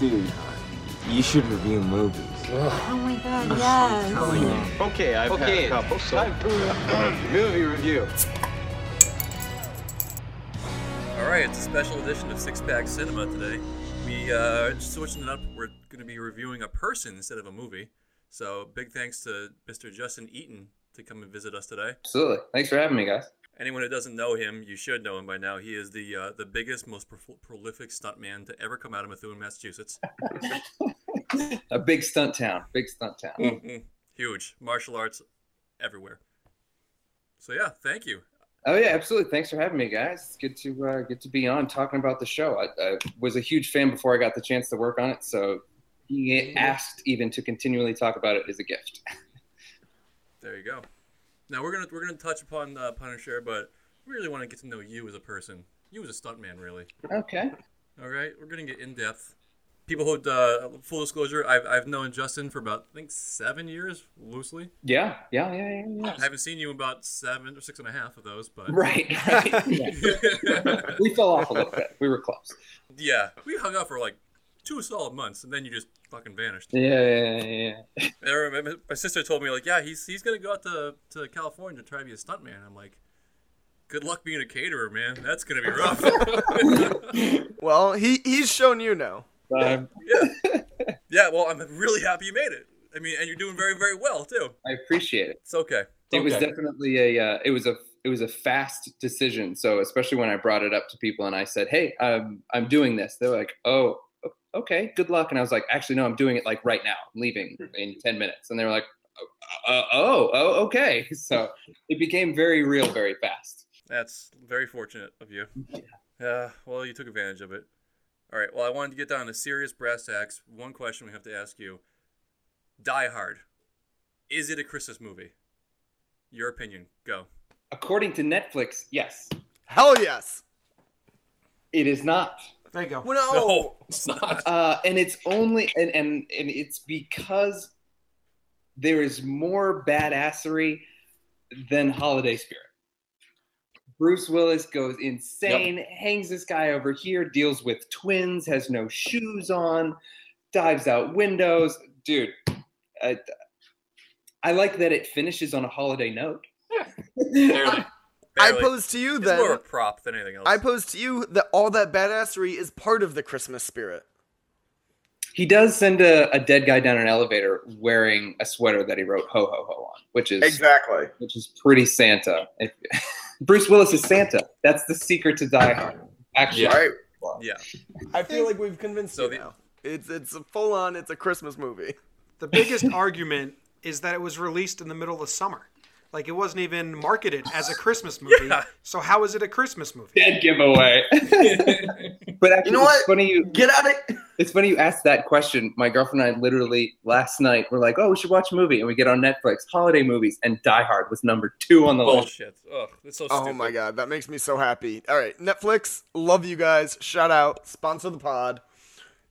Dude, you should review movies. Oh my god, yes. Okay, I've Okay, had a couple. So time for a movie review. All right, it's a special edition of Six Pack Cinema today. We uh, switching it up. We're going to be reviewing a person instead of a movie. So big thanks to Mr. Justin Eaton to come and visit us today. Absolutely. Thanks for having me, guys. Anyone who doesn't know him, you should know him by now. He is the uh, the biggest, most pro- prolific stuntman to ever come out of Methuen, Massachusetts. A big stunt town. Big stunt town. Mhm. Huge martial arts everywhere. So yeah, thank you. Oh yeah, absolutely. Thanks for having me, guys. It's good to uh, get to be on talking about the show. I, I was a huge fan before I got the chance to work on it, so being asked even to continually talk about it is a gift. There you go. Now we're gonna we're gonna touch upon uh, Punisher, but we really want to get to know you as a person. You as a stuntman, really. Okay. All right, we're gonna get in depth. People who, uh, full disclosure, I've, I've known Justin for about I think seven years, loosely. Yeah. Yeah. Yeah. Yeah. yeah. I haven't seen you in about seven or six and a half of those, but Right. right. We fell off a little bit. We were close. yeah, we hung out for like two solid months, and then you just fucking vanished. Yeah. Yeah. yeah, yeah. I remember my sister told me like, yeah, he's he's gonna go out to, to California to try to be a stuntman. I'm like, good luck being a caterer, man. That's gonna be rough. Well, he he's shown you now. Um, yeah, yeah. Well, I'm really happy you made it. I mean, and you're doing very very well too. I appreciate it. It's okay. It was definitely a. Uh, it was a. It was a fast decision. So especially when I brought it up to people and I said, "Hey, I'm I'm doing this," they're like, "Oh, o- okay, good luck." And I was like, "Actually, no, I'm doing it like right now. I'm leaving hmm. in ten minutes." And they were like, oh, uh, "Oh, oh, oh, okay." So it became very real, very fast. That's very fortunate of you. Yeah. well, you took advantage of it. All right. Well, I wanted to get down to serious brass tacks. One question we have to ask you: Die Hard. Is it a Christmas movie? Your opinion. Go. According to Netflix, yes, Hell yes. it is not. There you go. Well, no. No, it's not. uh, and it's only and, and and it's because there is more badassery than holiday spirit. Bruce Willis goes insane, hangs this guy over here, deals with twins, has no shoes on, dives out windows. Dude, I, I like that it finishes on a holiday note. Barely. I pose to you It's then. more of a prop than anything else. I pose to you that all that badassery is part of the Christmas spirit. He does send a, a dead guy down an elevator wearing a sweater that he wrote "ho ho ho" on, which is Exactly. which is pretty Santa. If, Bruce Willis is Santa. That's the secret to Die Hard. Actually, Yeah. Right. yeah. I feel like we've convinced So you the- now. It's it's a full on. It's a Christmas movie. The biggest argument is that it was released in the middle of the summer. Like it wasn't even marketed as a Christmas movie. Yeah. So how is it a Christmas movie? dead giveaway. but actually, know it's what? funny you Get out it. it's funny you asked that question. My girlfriend and I literally last night were like, "Oh, we should watch a movie," and we get on Netflix holiday movies, and Die Hard was number two on the list. Bullshit. Ugh, it's so Oh stupid. my god, that makes me so happy. All right, Netflix, love you guys. Shout out, sponsor the pod.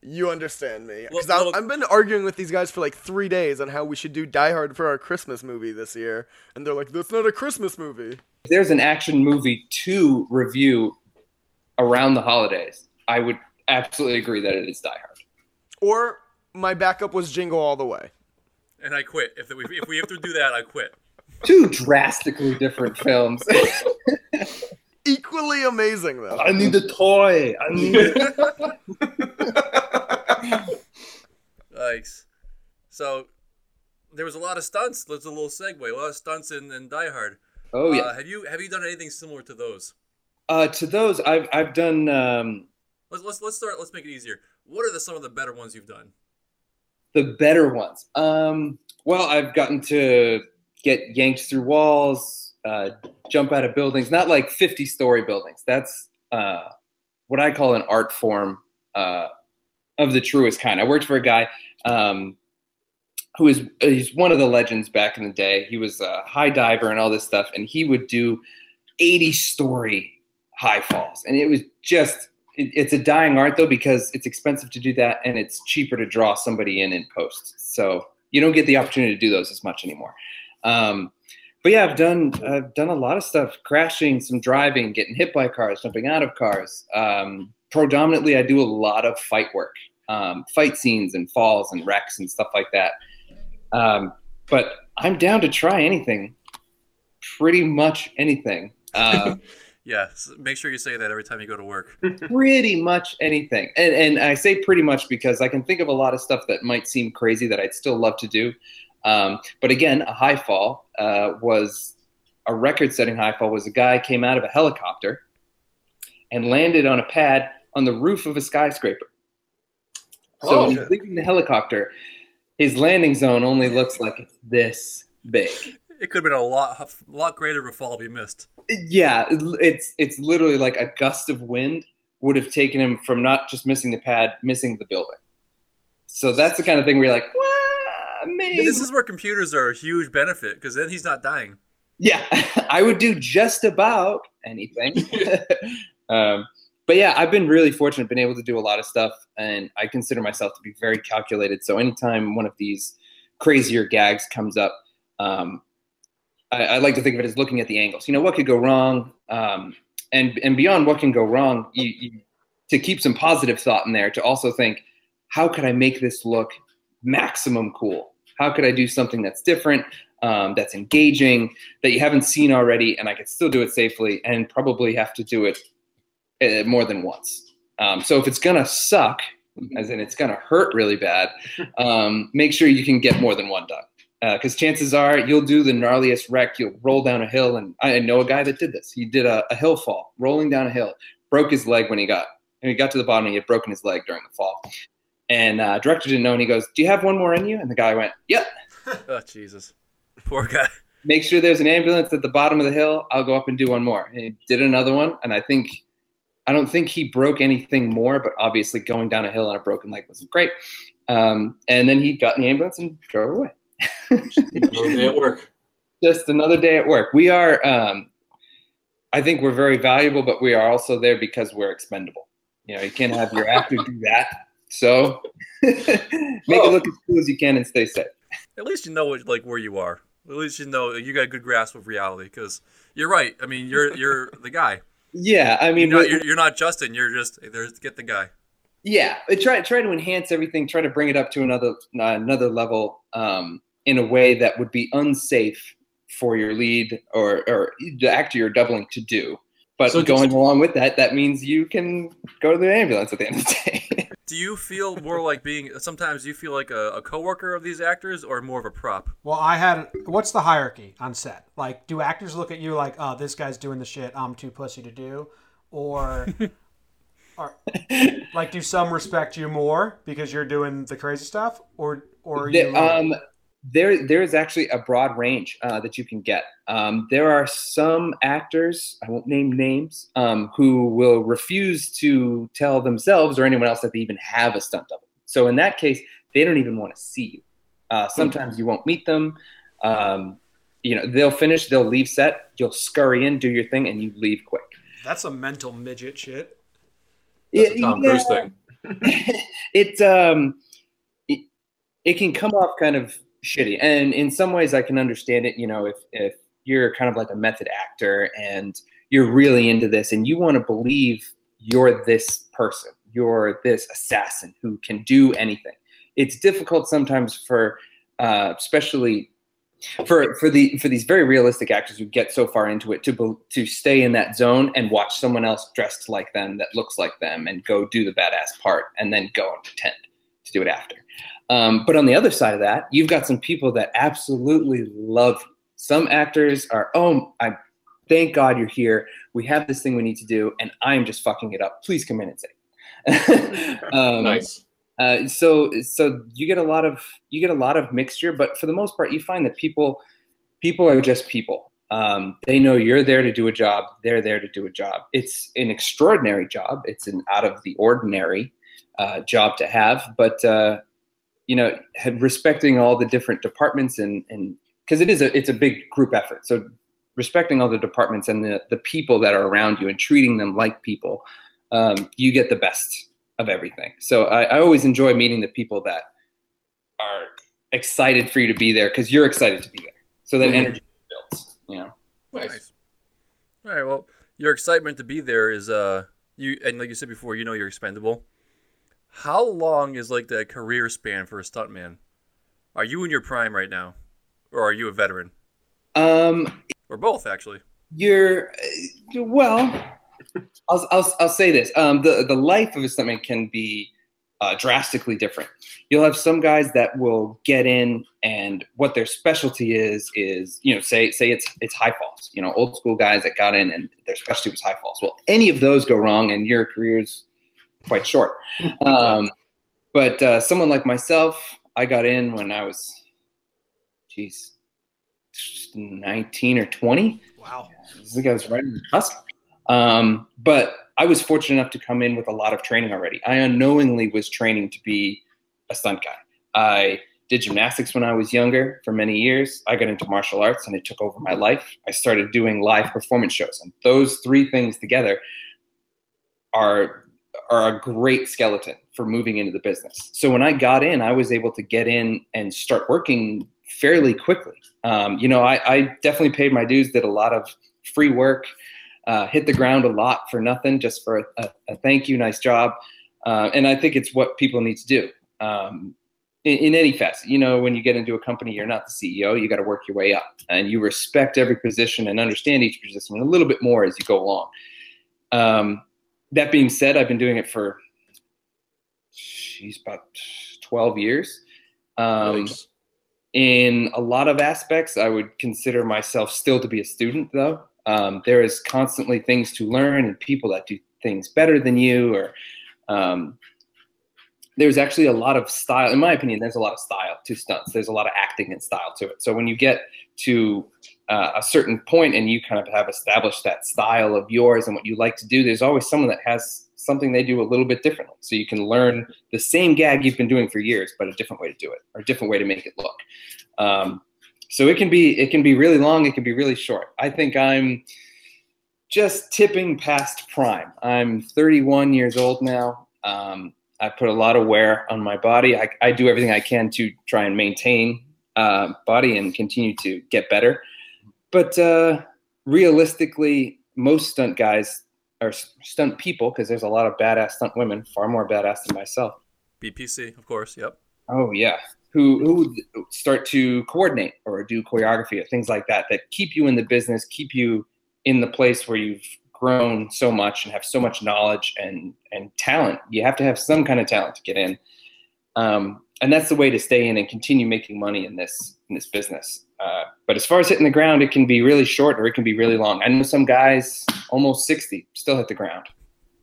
You understand me because Well, well- I've been arguing with these guys for like three days on how we should do Die Hard for our Christmas movie this year, and they're like, "That's not a Christmas movie." If there's an action movie to review around the holidays, I would absolutely agree that it is Die Hard. Or my backup was Jingle All the Way. And I quit. If we, if we have to do that, I quit. Two drastically different films. Equally amazing though. I need a toy. I need. Yikes. So there was a lot of stunts. There's a little segue. A lot of stunts in, in Die Hard. Oh yeah. Uh, have you have you done anything similar to those? Uh, to those, I've I've done um, Let's let's let's start. Let's make it easier. What are the some of the better ones you've done? the better ones. Um, well, I've gotten to get yanked through walls, uh, jump out of buildings, not like 50 story buildings. That's uh, what I call an art form uh, of the truest kind. I worked for a guy um, who is he's one of the legends back in the day. He was a high diver and all this stuff, and he would do 80 story high falls, and it was just it, it's a dying art though because it's expensive to do that and it's cheaper to draw somebody in in post. So you don't get the opportunity to do those as much anymore. Um, but yeah, I've done I've done a lot of stuff: crashing, some driving, getting hit by cars, jumping out of cars. Um, predominantly, I do a lot of fight work. um, fight scenes and falls and wrecks and stuff like that. Um, but I'm down to try anything, pretty much anything. Um, Yeah, make sure you say that every time you go to work. pretty much anything. And and I say pretty much because I can think of a lot of stuff that might seem crazy that I'd still love to do. Um, but again, a high fall uh, was a record-setting high fall. Was a guy came out of a helicopter and landed on a pad on the roof of a skyscraper. So Oh. he's leaving the helicopter, his landing zone only looks like it's this big. It could have been a lot, a lot greater of a fall if he missed. Yeah, it's it's literally like a gust of wind would have taken him from not just missing the pad, missing the building. So that's the kind of thing where you're like, maybe. This is where computers are a huge benefit because then he's not dying. yeah, I would do just about anything. um, but yeah, I've been really fortunate, been able to do a lot of stuff, and I consider myself to be very calculated. So anytime one of these crazier gags comes up, um, I, I like to think of it as looking at the angles. You know, what could go wrong, um, and and beyond what can go wrong, you, you to keep some positive thought in there. To also think, how could I make this look maximum cool? How could I do something that's different, um, that's engaging, that you haven't seen already, and I could still do it safely, and probably have to do it more than once. Um, so if it's gonna suck, as in it's gonna hurt really bad, um, make sure you can get more than one done. Because chances are you'll do the gnarliest wreck. You'll roll down a hill, and I know a guy that did this. He did a, a hill fall, rolling down a hill, broke his leg when he got. And he got to the bottom, he had broken his leg during the fall. And uh, director didn't know, and he goes, "Do you have one more in you?" And the guy went, "Yep." Oh Jesus, poor guy. make sure there's an ambulance at the bottom of the hill. I'll go up and do one more. And he did another one, and I think I don't think he broke anything more, but obviously going down a hill on a broken leg wasn't great. Um, and then he got in the ambulance and drove away. Another day at work. Just another day at work. We are, um, I think we're very valuable, but we are also there because we're expendable. You know, you can't have your actor do that. So make it look as cool as you can and stay safe. At least you know what, like where you are. At least you know you got a good grasp of reality. Because you're right. I mean, you're you're the guy. Yeah, I mean, You're not, you're, you're not Justin. You're just there's get the guy. yeah try try to enhance everything try to bring it up to another uh, another level um, in a way that would be unsafe for your lead or or the actor you're doubling to do but So just- going along with that that means you can go to the ambulance at the end of the day Do you feel more like being? Sometimes you feel like a, a coworker of these actors, or more of a prop. Well, I had. What's the hierarchy on set? Like, do actors look at you like, "Oh, this guy's doing the shit I'm too pussy to do," or, or like, do some respect you more because you're doing the crazy stuff, or or are you? The- um, there there is actually a broad range uh, that you can get. Um, there are some actors, I won't name names, um, who will refuse to tell themselves or anyone else that they even have a stunt double. So in that case, they don't even want to see you. Uh, sometimes you won't meet them. Um, you know, they'll finish, they'll leave set, you'll scurry in, do your thing, and you leave quick. That's a mental midget shit. That's a Tom Yeah, Cruise thing. it um it, it can come off kind of shitty and in some ways i can understand it you know if if you're kind of like a method actor and you're really into this and you want to believe you're this person you're this assassin who can do anything it's difficult sometimes for uh, especially for for the for these very realistic actors who get so far into it to to stay in that zone and watch someone else dressed like them that looks like them and go do the badass part and then go and pretend to do it after. Um, but on the other side of that, you've got some people that absolutely love. you. Some actors are, oh, I thank God you're here. We have this thing we need to do, and I'm just fucking it up. Please come in and say. um, nice. uh, so so you get a lot of you get a lot of mixture, but for the most part, you find that people people are just people. Um, they know you're there to do a job. They're there to do a job. It's an extraordinary job. It's an out of the ordinary uh, job to have, but uh, you know, had- respecting all the different departments and and because it is a it's a big group effort. So respecting all the departments and the the people that are around you and treating them like people, um, you get the best of everything. So I, I always enjoy meeting the people that are excited for you to be there because you're excited to be there. So that Mhm. energy builds. You know. Nice. All right. Well, your excitement to be there is uh you and like you said before, you know you're expendable. How long is like the career span for a stuntman? Are you in your prime right now, or are you a veteran, Um, or both actually? you're well. I'll, I'll, I'll say this: um, the the life of a stuntman can be uh, drastically different. You'll have some guys that will get in, and what their specialty is is you know say say it's it's high falls. You know, old school guys that got in and their specialty was high falls. Well, any of those go wrong, and your career's quite short. Um, but uh, someone like myself, I got in when I was, geez, 19 or 20. Wow. I think I was right in the cusp. Um, but I was fortunate enough to come in with a lot of training already. I unknowingly was training to be a stunt guy. I did gymnastics when I was younger for many years. I got into martial arts and it took over my life. I started doing live performance shows, and those three things together are are a great skeleton for moving into the business. So when I got in, I was able to get in and start working fairly quickly. Um, you know, I, I definitely paid my dues, did a lot of free work, uh, hit the ground a lot for nothing, just for a, a, a thank you, nice job. Uh, and I think it's what people need to do um, in, in any facet. You know, when you get into a company, you're not the CEO, you got to work your way up and you respect every position and understand each position a little bit more as you go along. Um, that being said, I've been doing it for, she's about 12 years. Um, Nice. in a lot of aspects, I would consider myself still to be a student, though. Um, there is constantly things to learn and people that do things better than you, or um, there's actually a lot of style. In my opinion, there's a lot of style to stunts. There's a lot of acting and style to it. So when you get to uh, a certain point and you kind of have established that style of yours and what you like to do, there's always someone that has something they do a little bit differently. So you can learn the same gag you've been doing for years, but a different way to do it or a different way to make it look. Um, so it can be it can be really long, it can be really short. I think I'm just tipping past prime. I'm 31 years old now. Um, I put a lot of wear on my body. I, I do everything I can to try and maintain uh, body and continue to get better. But uh, realistically, most stunt guys are stunt people because there's a lot of badass stunt women, far more badass than myself. BPC, of course. Yep. Oh yeah, who who start to coordinate or do choreography or things like that that keep you in the business, keep you in the place where you've grown so much and have so much knowledge and and talent. You have to have some kind of talent to get in, um, and that's the way to stay in and continue making money in this in this business. Uh, but as far as hitting the ground, it can be really short or it can be really long. I know some guys almost sixty still hit the ground.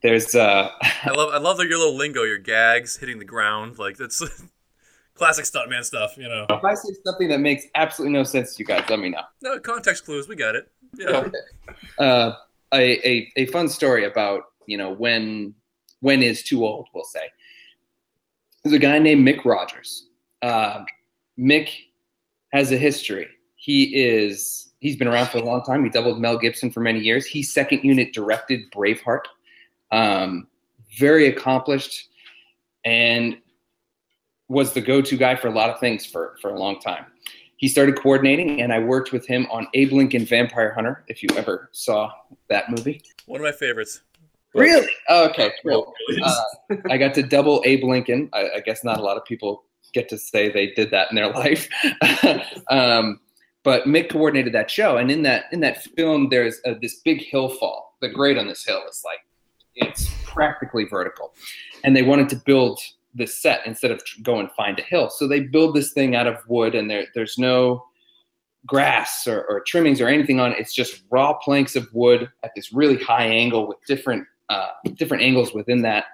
There's uh, I love I love your little lingo, your gags hitting the ground. Like that's classic stuntman stuff. You know. if I say something that makes absolutely no sense to you guys, let me know. No context clues. We got it. Yeah. uh, a, a, a fun story about you know when when is too old we'll say there's a guy named mic rodgers uh, mic has a history he is he's been around for a long time he doubled mel gibson for many years he second unit directed braveheart um, very accomplished and was the go-to guy for a lot of things for for a long time he started coordinating and i worked with him on abe lincoln vampire hunter if you ever saw that movie One of my favorites. Really? Oh, okay, cool. Uh, I got to double Abe Lincoln. I, I guess not a lot of people get to say they did that in their life. um, but Mic coordinated that show, and in that in that film, there's a, this big hill fall. The grade on this hill is like it's practically vertical, and they wanted to build this set instead of go and find a hill. So they build this thing out of wood, and there there's no grass or, or trimmings or anything on it. It's just raw planks of wood at this really high angle with different uh, different angles within that.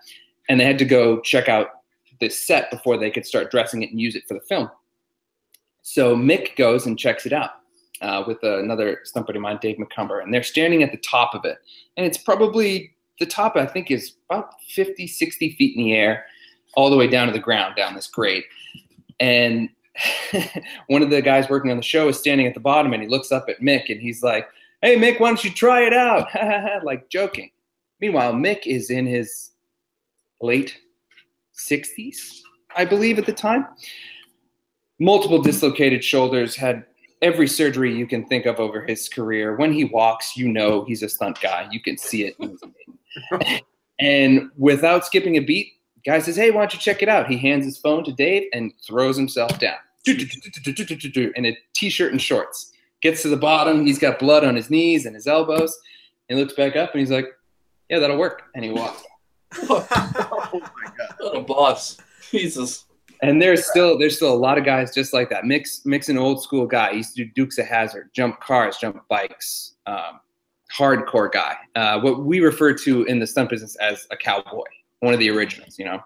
And they had to go check out this set before they could start dressing it and use it for the film. So Mic goes and checks it out uh, with another stunt buddy of mine, Dave McCumber, and they're standing at the top of it. And it's probably the top, I think, is about 50, 60 feet in the air, all the way down to the ground, down this grade. And one of the guys working on the show is standing at the bottom and he looks up at Mic and he's like, Hey, Mic, why don't you try it out? like joking. Meanwhile, Mic is in his late 60s, I believe, at the time. Multiple dislocated shoulders, had every surgery you can think of over his career. When he walks, you know he's a stunt guy. You can see it. and without skipping a beat, guy says, "Hey, why don't you check it out?" He hands his phone to Dave and throws himself down in a t-shirt and shorts. Gets to the bottom. He's got blood on his knees and his elbows. He looks back up and he's like, "Yeah, that'll work." And he walks. oh my god. What a boss. Jesus. And there's still there's still a lot of guys just like that. Mix mix an old school guy. He used to do Dukes of Hazzard, jump cars, jump bikes, um, hardcore guy. Uh, what we refer to in the stunt business as a cowboy, one of the originals, you know.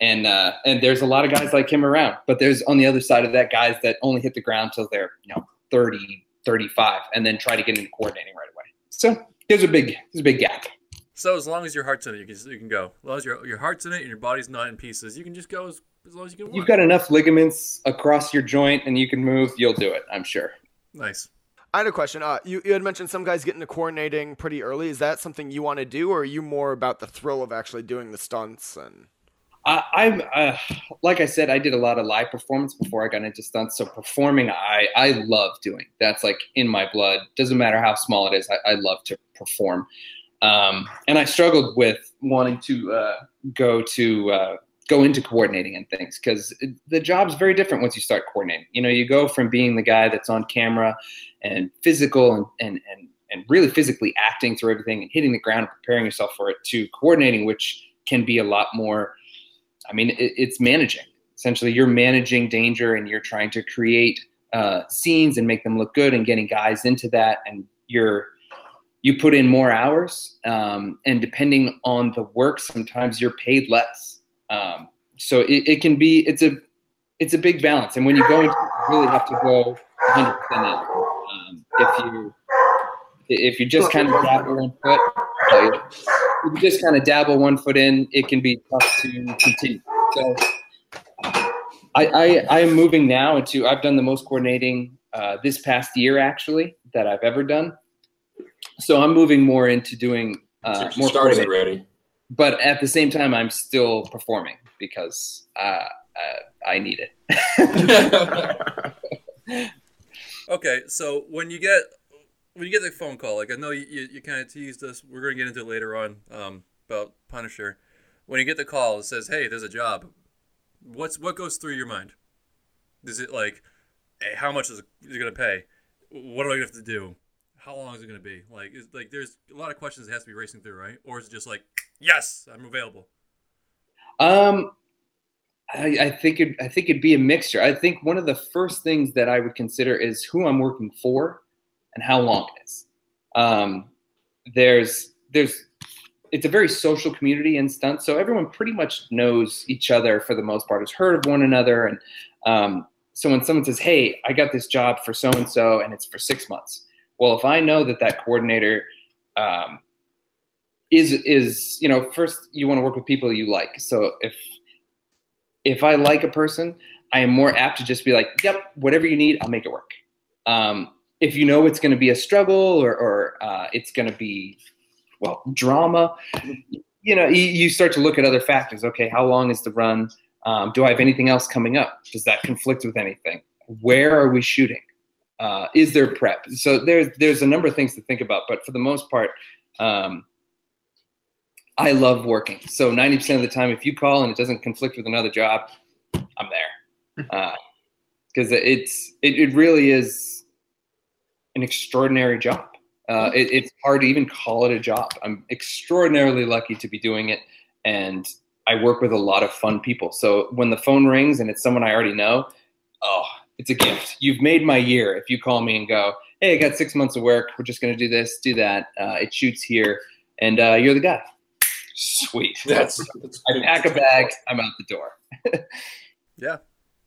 And uh, and there's a lot of guys like him around, but there's on the other side of that guys that only hit the ground till they're you know 30, 35, and then try to get into coordinating right away. So there's a big there's a big gap. So as long as your heart's in it, you can you can go. As long as your your heart's in it and your body's not in pieces, you can just go as, as long as you can. Walk. You've got enough ligaments across your joint, and you can move. You'll do it, I'm sure. nice. I had a question. Uh, you, you had mentioned some guys get into coordinating pretty early. Is that something you want to do, or are you more about the thrill of actually doing the stunts and? I, I'm uh, like I said, I did a lot of live performance before I got into stunts. So performing, I I love doing. That's like in my blood. Doesn't matter how small it is. I, I love to perform. Um, and I struggled with wanting to uh, go to uh, go into coordinating and things because the job's very different once you start coordinating. You know, you go from being the guy that's on camera and physical and and and and really physically acting through everything and hitting the ground and preparing yourself for it to coordinating, which can be a lot more. I mean, it, it's managing. Essentially, you're managing danger and you're trying to create uh, scenes and make them look good and getting guys into that. And you're you put in more hours, um, and depending on the work, sometimes you're paid less. Um, so it, it can be it's a it's a big balance. And when you go into you really have to go 100 percent in. Um, if you if you just kind of dabble one foot, if you just kind of dabble one foot in, it can be tough to continue. So I, I, I am moving now into I've done the most coordinating uh, this past year actually that I've ever done. So I'm moving more into doing uh, more you started already. but at the same time I'm still performing because uh, uh, I need it. Okay, so when you get when you get the phone call, like I know you, you, you kind of teased us. We're gonna get into it later on um, about Punisher. When you get the call, it says, "Hey, there's a job." What's what goes through your mind? Is it like, hey, how much is it, is it gonna pay? What do I gonna have to do? How long is it gonna be? Like, is like there's a lot of questions that has to be racing through, right? Or is it just like, yes, I'm available? Um, I, I think it, I think it'd be a mixture. I think one of the first things that I would consider is who I'm working for and how long it is. Um, there's there's it's a very social community in stunts, so everyone pretty much knows each other for the most part, has heard of one another, and um, so when someone says, "Hey, I got this job for so and so, and it's for six months," well, if I know that that coordinator um, is is you know first you want to work with people you like, so if if I like a person, I am more apt to just be like, "Yep, whatever you need, I'll make it work." Um, if you know it's going to be a struggle or, or uh, it's going to be well drama, you know, you, you start to look at other factors. Okay, how long is the run? Um, do I have anything else coming up? Does that conflict with anything? Where are we shooting? Uh, is there prep? So there's there's a number of things to think about, but for the most part, um, I love working. So 90% of the time, if you call and it doesn't conflict with another job, I'm there. Because it's it, it really is an extraordinary job. Uh, it, it's hard to even call it a job. I'm extraordinarily lucky to be doing it, and I work with a lot of fun people. So when the phone rings and it's someone I already know, oh, it's a gift. You've made my year if you call me and go, "Hey, I got six months of work. We're just going to do this, do that. Uh, it shoots here, and uh, you're the guy." Sweet. That's, that's I pack a bag. I'm out the door. Yeah.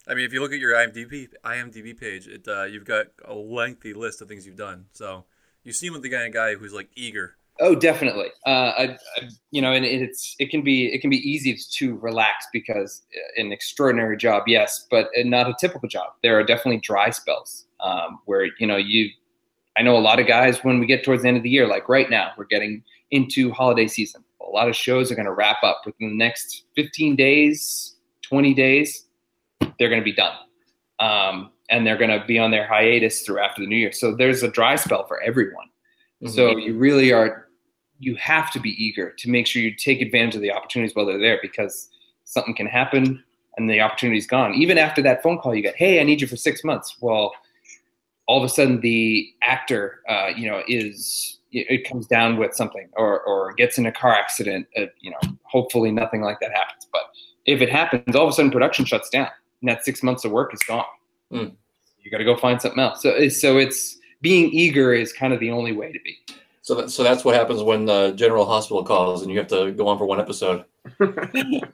I mean, if you look at your IMDb IMDb page, it uh, you've got a lengthy list of things you've done. So you seem like the kind of guy who's like eager. Oh, definitely. Uh, I, I, you know, and it's it can be it can be easy to relax because an extraordinary job, yes, but not a typical job. There are definitely dry spells um, where you know you. I know a lot of guys when we get towards the end of the year, like right now, we're getting into holiday season. A lot of shows are going to wrap up within the next 15 days, 20 days. They're going to be done. Um, and they're going to be on their hiatus through after the new year. So there's a dry spell for everyone. So you really are, you have to be eager to make sure you take advantage of the opportunities while they're there because something can happen and the opportunity's gone. Even after that phone call, you get, "Hey, I need you for six months." Well, all of a sudden, the actor, uh, you know, is it comes down with something or or gets in a car accident. Uh, you know, hopefully nothing like that happens. But if it happens, all of a sudden production shuts down, and that six months of work is gone. Mm. You got to go find something else. So so it's being eager is kind of the only way to be. So that, so that's what happens when the General Hospital calls and you have to go on for one episode. that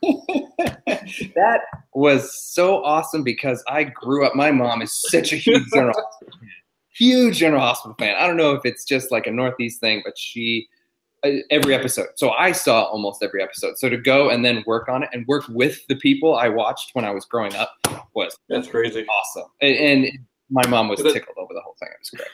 was so awesome because I grew up. My mom is such a huge General Hospital fan. Huge General Hospital fan. I don't know if it's just like a Northeast thing, but she uh, every episode. So I saw almost every episode. So to go and then work on it and work with the people I watched when I was growing up was That's crazy. awesome. And, and my mom was tickled over the whole thing. It was great.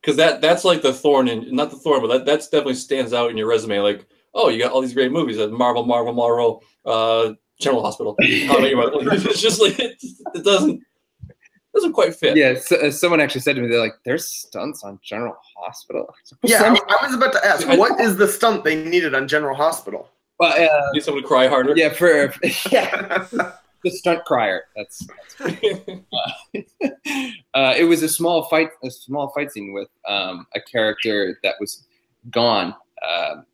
Because that that's like the thorn in not the thorn, but that that's definitely stands out in your resume. Like, oh, you got all these great movies, uh, Marvel, Marvel, Marvel, uh, General Hospital. How about you, Marvel? it's just like it, it doesn't doesn't quite fit. Yeah, so, uh, someone actually said to me, they're like, "There's stunts on General Hospital." Yeah, I, I was about to ask, what is the stunt they needed on General Hospital? But uh, Need someone to cry harder. yeah, for yeah, the stunt crier. That's, that's uh, it was a small fight, a small fight scene with um, a character that was gone. Um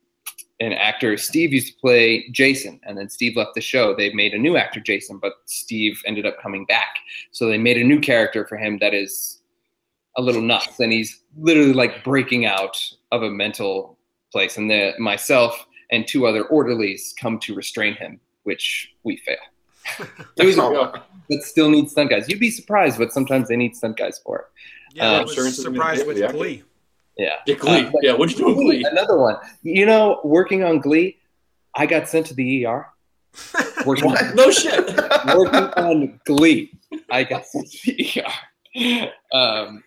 an actor, Steve, used to play Jason, and then Steve left the show. They made a new actor, Jason, but Steve ended up coming back. So they made a new character for him that is a little nuts, and he's literally like breaking out of a mental place. And the, myself and two other orderlies come to restrain him, which we fail. It was, but still needs stunt guys. You'd be surprised what sometimes they need stunt guys for. Yeah, Uh, I I'm was sure it's gonna be surprised the- with the. Glee. Yeah. Yeah, Glee. Uh, yeah, what'd you do in Glee? Another one. You know, working on Glee, I got sent to the ER. Working, No shit. working on Glee, I got sent to the ER. Um,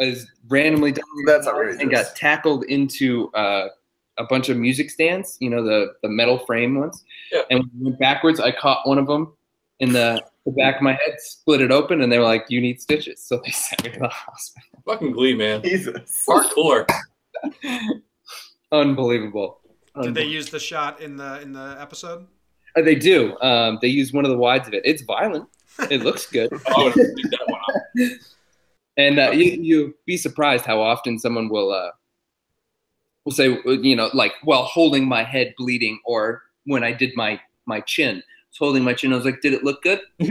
I was randomly done That's outrageous. and got tackled into uh, a bunch of music stands. You know, the the metal frame ones. Yeah. And when we went backwards, I caught one of them in the, the back of my head, split it open, and they were like, "You need stitches." So they sent me to the hospital. Fucking Glee, man. Jesus. Hardcore. Unbelievable. Did they use the shot in the in the episode? Uh, They do. Um, they use one of the wides of it. It's violent. It looks good. Oh, I would have picked that one up. And uh, you you be surprised how often someone will uh, will say you know like while holding my head bleeding or when I did my my chin, I was holding my chin. I was like, did it look good? I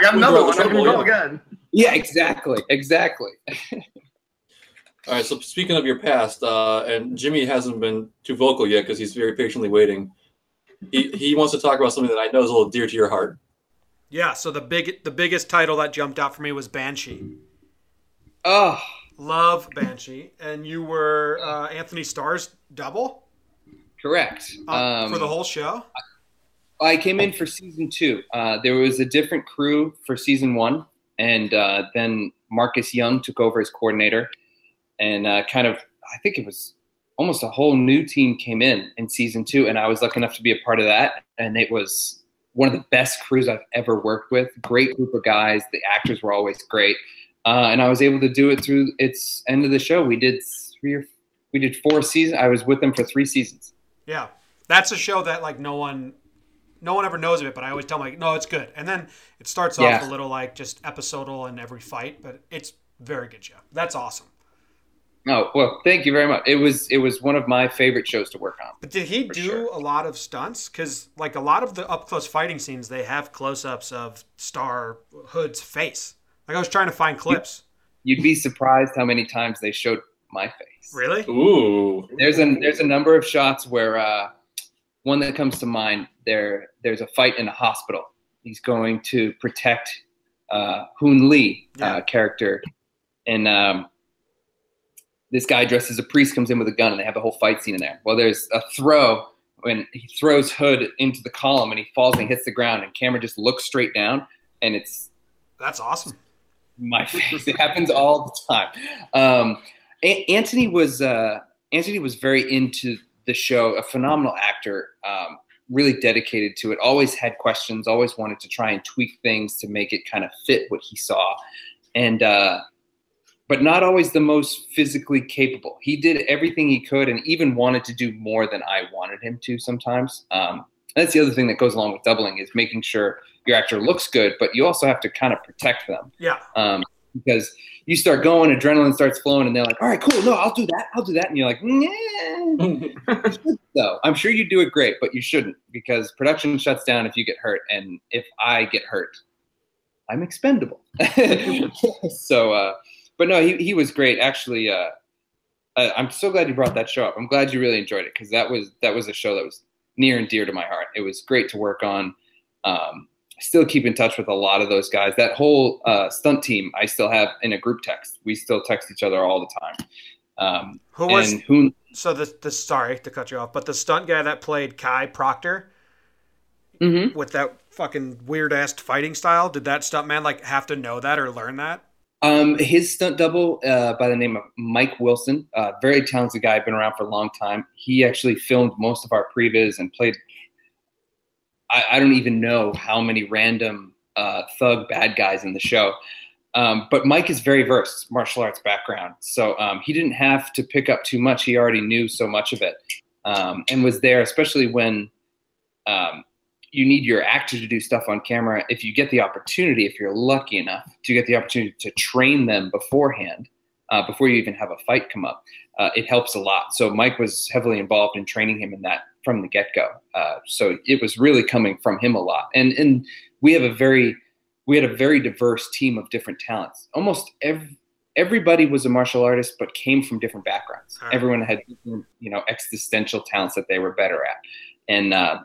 got another one. I can go again. yeah, exactly, exactly. All right. So speaking of your past, uh, and Jimmy hasn't been too vocal yet because he's very patiently waiting. He he wants to talk about something that I know is a little dear to your heart. Yeah. So the big the biggest title that jumped out for me was Banshee. Oh, Love Banshee, and you were uh, Anthony Starr's double correct. uh, Um, for the whole show. I came in for season two. Uh, there was a different crew for season one, and uh, then Marcus Young took over as coordinator, and uh, kind of I think it was almost a whole new team came in in season two, and I was lucky enough to be a part of that, and it was one of the best crews I've ever worked with. Great group of guys. The actors were always great, uh, and I was able to do it through its end of the show. We did three or we did four seasons. I was with them for three seasons. Yeah, that's a show that like no one, no one ever knows of it. But I always tell them like, no, it's good. And then it starts off Yeah. a little like just episodal in every fight, but it's very good show. That's awesome. Oh well, thank you very much. It was it was one of my favorite shows to work on. But did he do sure. a lot of stunts? Because like a lot of the up close fighting scenes, they have close ups of Starr Hood's face. Like I was trying to find clips. You'd be surprised how many times they showed my face. Really? Ooh. There's a there's a number of shots where uh, one that comes to mind. There there's a fight in a hospital. He's going to protect uh, Hoon Lee Yeah. uh, character, and um, this guy dressed as a priest comes in with a gun, and they have a whole fight scene in there. Well, there's a throw when he throws Hood into the column, and he falls and hits the ground, and camera just looks straight down, and it's That's awesome. My face. It happens all the time. Um, A- Anthony was uh, Anthony was very into the show. A phenomenal actor, um, really dedicated to it. Always had questions. Always wanted to try and tweak things to make it kind of fit what he saw. And uh, but not always the most physically capable. He did everything he could and even wanted to do more than I wanted him to sometimes. Um, that's the other thing that goes along with doubling is making sure your actor looks good, but you also have to kind of protect them Yeah. um, because you start going, adrenaline starts flowing, and they're like, "All right, cool, no, I'll do that, I'll do that," and you're like, "Yeah." so I'm sure you do it great, but you shouldn't because production shuts down if you get hurt, and if I get hurt, I'm expendable. so, uh, but no, he he was great. Actually, uh, I- I'm so glad you brought that show up. I'm glad you really enjoyed it because that was that was a show that was near and dear to my heart. It was great to work on. Um, I still keep in touch with a lot of those guys. That whole uh, stunt team, I still have in a group text. We still text each other all the time. Um, Who was and who? so the the sorry to cut you off, but the stunt guy that played Kai Proctor Mhm. with that fucking weird ass fighting style, did that stunt man like have to know that or learn that? Um, his stunt double uh, by the name of Mike Wilson, uh, very talented guy, been around for a long time. He actually filmed most of our previs and played. I, I don't even know how many random uh, thug bad guys in the show. Um, but Mike is very versed, martial arts background, so um, he didn't have to pick up too much. He already knew so much of it, um, and was there, especially when um, you need your actor to do stuff on camera. If you get the opportunity, if you're lucky enough to get the opportunity to train them beforehand, uh, before you even have a fight come up, uh, it helps a lot. So Mike was heavily involved in training him in that from the get go. Uh, so it was really coming from him a lot. And and we have a very we had a very diverse team of different talents. Almost every everybody was a martial artist, but came from different backgrounds. Right. Everyone had you know existential talents that they were better at, and uh,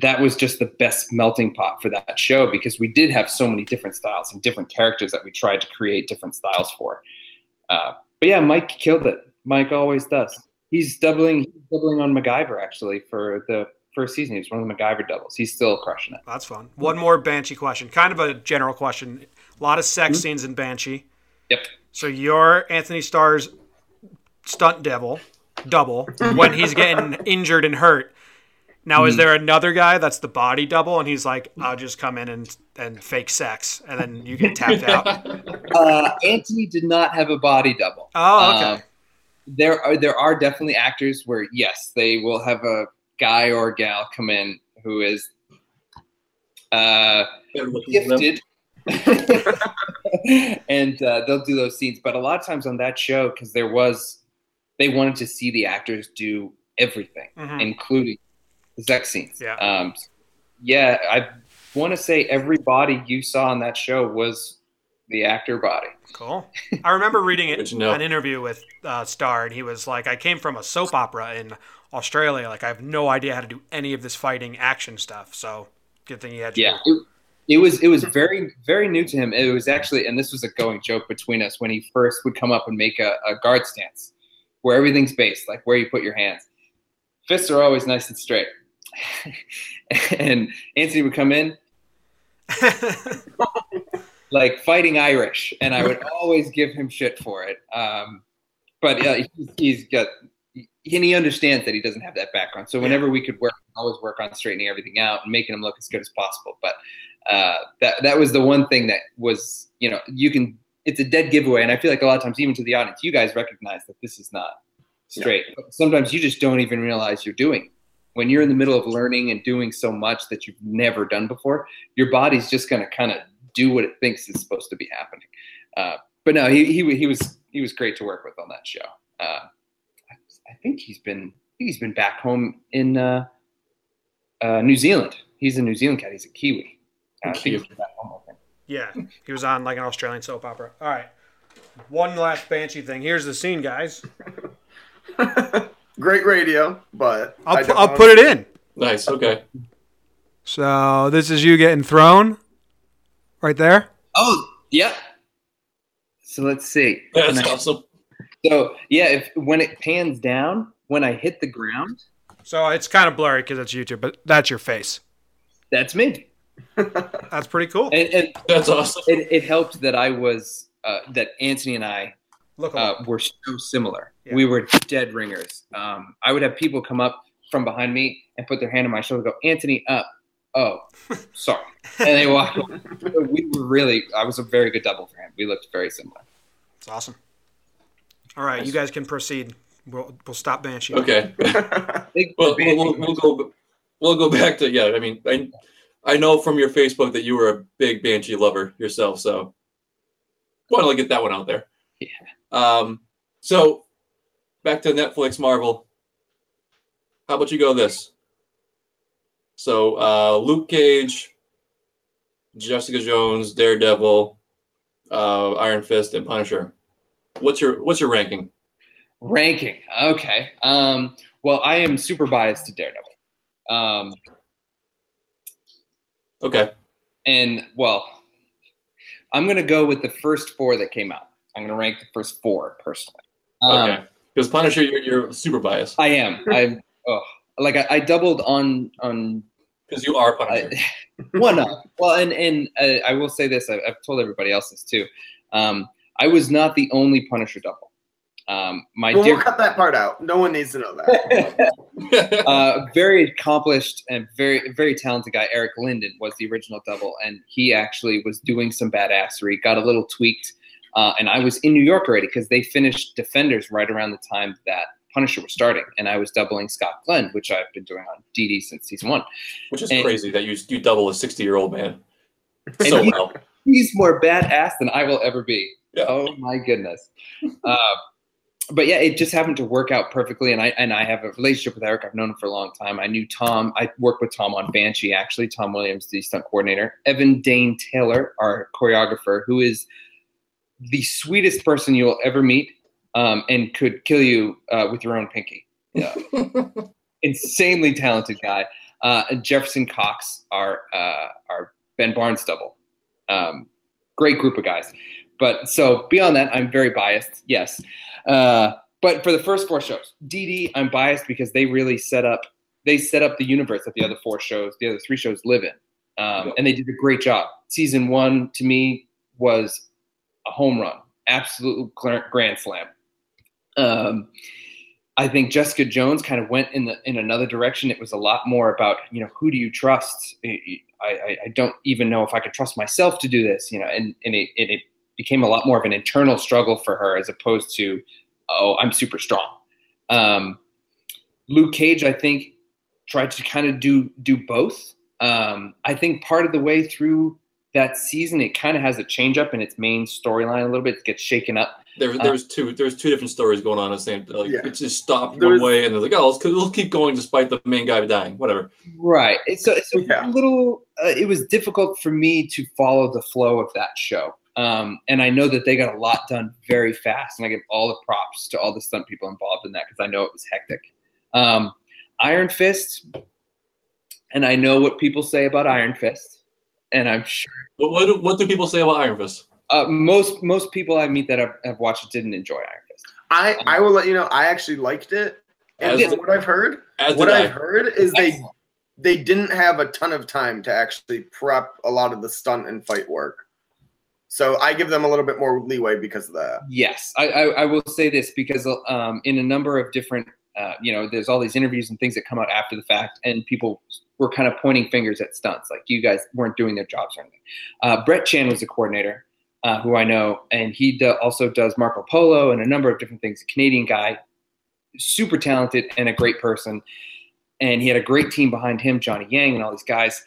that was just the best melting pot for that show because we did have so many different styles and different characters that we tried to create different styles for. Uh, but yeah, Mike killed it. Mike always does. He's doubling he's doubling on MacGyver actually for the first season. He was one of the MacGyver doubles. He's still crushing it. That's fun. One more Banshee question, kind of a general question. A lot of sex Hmm? scenes in Banshee. Yep. So you're Anthony Starr's stunt devil, double, when he's getting injured and hurt. Now, is there another guy that's the body double, and he's like, "I'll just come in and and fake sex," and then you get tapped out? Uh, Anthony did not have a body double. Oh, okay. Um, there are there are definitely actors where yes, they will have a guy or gal come in who is uh, gifted, and uh, they'll do those scenes. But a lot of times on that show, because there was, they wanted to see the actors do everything, Mhm. including the sex scenes. Yeah. Um, yeah, I want to say every body you saw on that show was the actor body. Cool. I remember reading it, Good to know. an interview with uh, Starr, and he was like, "I came from a soap opera in Australia. Like, I have no idea how to do any of this fighting action stuff. So, good thing you had you." Yeah. It, it was it was very very new to him. It was actually, and this was a going joke between us when he first would come up and make a, a guard stance, where everything's based, like where you put your hands. Fists are always nice and straight. and Anthony would come in like fighting Irish, and I would always give him shit for it. Um, but yeah, he's, he's got, and he understands that he doesn't have that background. So whenever we could work, always work on straightening everything out and making him look as good as possible. But uh, that that was the one thing that was, you know, you can. It's a dead giveaway, and I feel like a lot of times, even to the audience, you guys recognize that this is not straight. But sometimes you just don't even realize you're doing. it. When you're in the middle of learning and doing so much that you've never done before, your body's just going to kind of do what it thinks is supposed to be happening. Uh, but no, he, he he was he was great to work with on that show. Uh, I, I think he's been I think he's been back home in uh, uh, New Zealand. He's a New Zealand cat. He's a Kiwi. Uh, I he's back home. I think. Yeah, he was on like an Australian soap opera. All right, one last Banshee thing. Here's the scene, guys. Great radio, but I'll, pu- I'll put it in. Nice. Okay. So this is you getting thrown, right there. Oh yeah. So let's see. That's I- awesome. So yeah, if when it pans down, when I hit the ground, So it's kind of blurry because it's YouTube, but that's your face. that's me. That's pretty cool. And, and That's awesome. it, it helped that I was uh, that Anthony and I Look, uh, were so similar. Yeah. We were dead ringers. Um, I would have people come up from behind me and put their hand on my shoulder, and go, Anthony, up. Oh, sorry. And they walk. away. we were really. I was a very good double for him. We looked very similar. It's awesome. All right, you guys can proceed. We'll we'll stop Banshee. Okay. Well, Banshee. we'll, we'll go. We'll go back to yeah. I mean, I I know from your Facebook that you were a big Banshee lover yourself, so want to get that one out there. Yeah. Um. So back to Netflix Marvel. How about you go this? So uh, Luke Cage, Jessica Jones, Daredevil, uh, Iron Fist, and Punisher. What's your what's your ranking? Ranking. Okay. Um, well, I am super biased to Daredevil. Um, Okay. and well, I'm gonna go with the first four that came out. I'm gonna rank the first four personally. Um, Okay. Because Punisher, you're, you're super biased I am. I'm. Oh, like I, I doubled on on because you are Punisher. I, one up. Well, and and uh, I will say this. I've, I've told everybody else this too. Um, I was not the only Punisher double. Um, my Well, dear, we'll cut that part out. No one needs to know that. uh, very accomplished and very very talented guy, Eric Linden was the original double, and he actually was doing some badassery. Got a little tweaked, uh, and I was in New York already because they finished Defenders right around the time that Punisher was starting, and I was doubling Scott Glenn, which I've been doing on DD since season one. Which is And- crazy that you you double a sixty year old man so he- well. He's more badass than I will ever be. Yeah. Oh my goodness. Uh, but yeah, it just happened to work out perfectly, and I and I have a relationship with Eric. I've known him for a long time. I knew Tom. I worked with Tom on Banshee, actually. Tom Williams, the stunt coordinator. Evan Dane Taylor, our choreographer, who is the sweetest person you will ever meet, um, and could kill you uh, with your own pinky. Yeah. Insanely talented guy. Uh, and Jefferson Cox, our uh, our Ben Barnes double. Um, great group of guys. But so beyond that, I'm very biased. Yes. Uh, but for the first four shows, DD, I'm biased because they really set up they set up the universe that the other four shows, the other three shows live in, um, and they did a great job. Season one to me was a home run, absolute grand slam. Um, I think Jessica Jones kind of went in the in another direction. It was a lot more about you know who do you trust. I, I, I don't even know if I could trust myself to do this. You know, and and it, it, became a lot more of an internal struggle for her as opposed to oh I'm super strong. Um, Luke Cage, I think, tried to kind of do do both. Um, I think part of the way through that season, it kind of has a change up in its main storyline a little bit. It gets shaken up. There, there's two there's two different stories going on at the same like Yeah. it just stopped There one was- way and they're like, oh let's, let's keep going despite the main guy dying. Whatever. Right. It's a, it's a Yeah. little. Uh, it was difficult for me to follow the flow of that show, um, and I know that they got a lot done very fast, and I give all the props to all the stunt people involved in that because I know it was hectic. Um, Iron Fist, and I know what people say about Iron Fist, and I'm sure What what do, what do people say about Iron Fist? uh, most most people I meet that have, have watched it didn't enjoy Iron Fist. I, I will let you know. I actually liked it. And As what I've heard, As what I've heard is they they didn't have a ton of time to actually prep a lot of the stunt and fight work. So I give them a little bit more leeway because of that. Yes, I, I, I will say this because um, in a number of different, uh, you know, there's all these interviews and things that come out after the fact, and people were kind of pointing fingers at stunts, like you guys weren't doing their jobs or anything. Uh, Brett Chan was the coordinator, uh, who I know, and he do, also does Marco Polo and a number of different things. A Canadian guy, super talented and a great person, and he had a great team behind him, Johnny Yang and all these guys.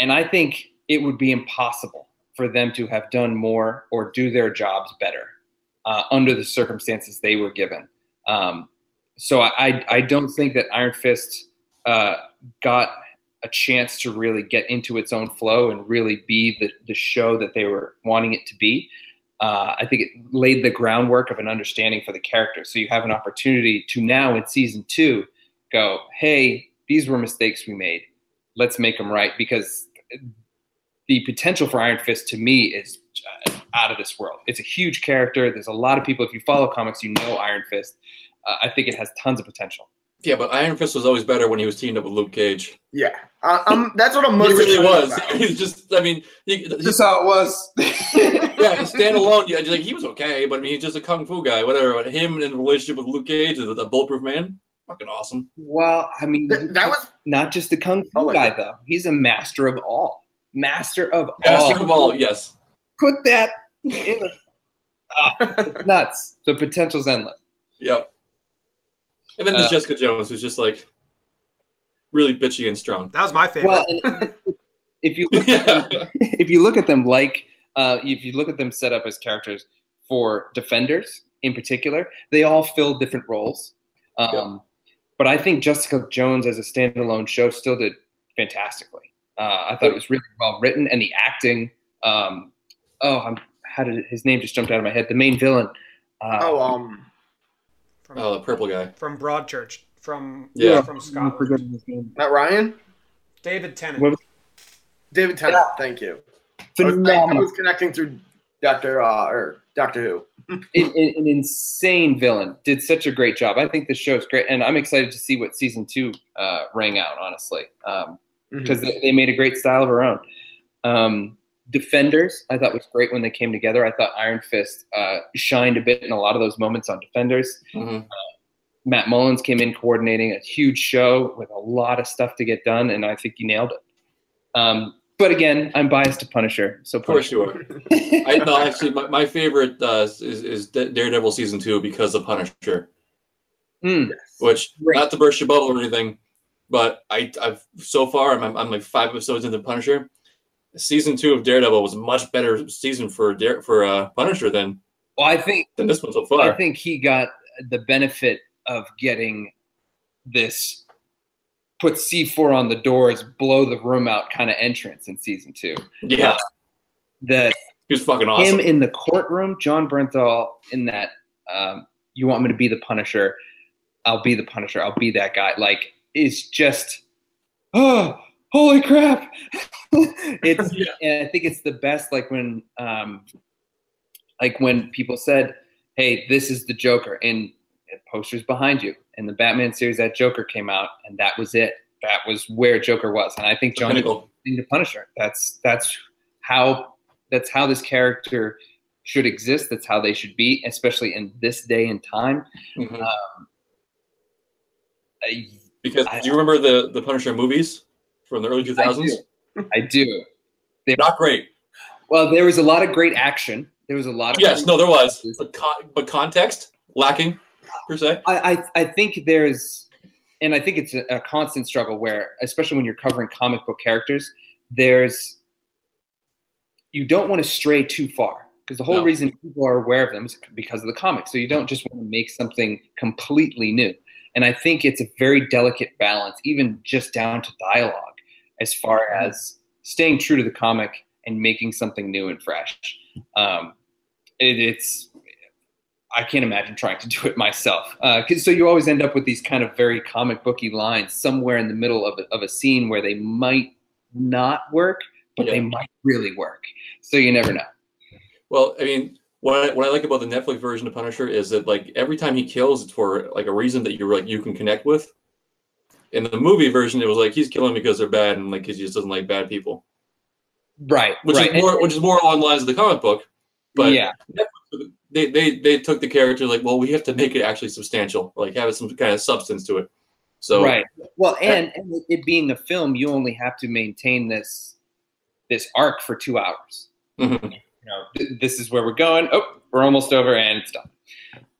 And I think it would be impossible for them to have done more or do their jobs better uh, under the circumstances they were given. Um, so I, I don't think that Iron Fist uh, got a chance to really get into its own flow and really be the, the show that they were wanting it to be. Uh, I think it laid the groundwork of an understanding for the character. So you have an opportunity to now in season two go, hey, these were mistakes we made. Let's make them right because the potential for Iron Fist to me is uh, out of this world. It's a huge character. There's a lot of people. If you follow comics, you know Iron Fist. Uh, I think it has tons of potential. Yeah, but Iron Fist was always better when he was teamed up with Luke Cage. Yeah, I, I'm, that's what I'm most. he really was. about. He's just, I mean, he, he, That's how it was. yeah, standalone. Yeah, like he was okay, but I mean, he's just a kung fu guy. Whatever. But him in relationship with Luke Cage, the, the bulletproof man, fucking awesome. well, I mean, Th- that was not just a kung fu Oh, guy that. though. He's a master of all. Master of Master all. of all, yes. Put that in a ah, It's nuts. The potential's endless. Yep. And then there's Uh, Jessica Jones, who's just like really bitchy and strong. That was my favorite. Well, if you look at them, yeah. if you look at them like uh, if you look at them set up as characters for defenders in particular, they all fill different roles. Um, But I think Jessica Jones as a standalone show still did fantastically. Uh, I thought it was really well written, and the acting. Um, oh, I'm, how did his name just jumped out of my head? The main villain. Uh, Oh, um, from, Oh, the purple guy. from Broadchurch, from Yeah. from I'm Scotland. forgetting his name. not Ryan. David Tennant. What- David Tennant. Thank you. I was, I was connecting through Doctor uh, or Doctor Who. an, an an insane villain. Did such a great job. I think the show's great, and I'm excited to see what season two uh, rang out. Honestly, because they, they made a great style of their own. Um, Defenders, I thought was great when they came together. I thought Iron Fist uh, shined a bit in a lot of those moments on Defenders. hmm Matt Mullins came in coordinating a huge show with a lot of stuff to get done, and I think he nailed it. Um, but again, I'm biased to Punisher, so Of course Punisher. you are. I no, actually, my, my favorite uh, is, is Daredevil season two because of Punisher, Mm, which Great. not to burst your bubble or anything, but I I've so far I'm, I'm like five episodes into Punisher. Season two of Daredevil was a much better season for Dare, for uh, Punisher than well, I think than this one so far. I think he got the benefit of getting this put C4 on the doors, blow the room out kind of entrance in season two. Yeah, that he was fucking awesome. him in the courtroom, Jon Bernthal in that um, you want me to be the Punisher, I'll be the Punisher, I'll be that guy. Like is just oh holy crap. it's Yeah. and I think it's the best like when um like when people said, Hey, this is the Joker and posters behind you. In the Batman series that Joker came out and that was it. That was where Joker was. And I think John Pinnacle. the Punisher. That's that's how that's how this character should exist. That's how they should be, especially in this day and time. Mhm. I, Because I- do you remember the the Punisher movies from the early two thousands? I do. Not great. Well, there was a lot of great action. There was a lot of Yes, no, there was, but con- but context lacking per se. I, I I think there's, and I think it's a, a constant struggle where, especially when you're covering comic book characters, there's you don't want to stray too far because the whole No. reason people are aware of them is because of the comics. So you don't just want to make something completely new. And I think it's a very delicate balance, even just down to dialogue, as far as staying true to the comic and making something new and fresh. Um, it, it's I can't imagine trying to do it myself. Uh, 'cause- so you always end up with these kind of very comic booky lines somewhere in the middle of a, of a scene where they might not work, but they might really work. So you never know. Well, I mean, what I, what I like about the Netflix version of Punisher is that like every time he kills, it's for like a reason that you're like you can connect with. In the movie version, it was like he's killing because they're bad and like he just doesn't like bad people, Right. which right. is more which is more along the lines of the comic book. But yeah. they, they they took the character like, well, we have to make it actually substantial, like have some kind of substance to it. So right. Well, and, and it- being a film, you only have to maintain this this arc for two hours. Mhm. you know, th- this is where we're going. Oh, we're almost over and it's done.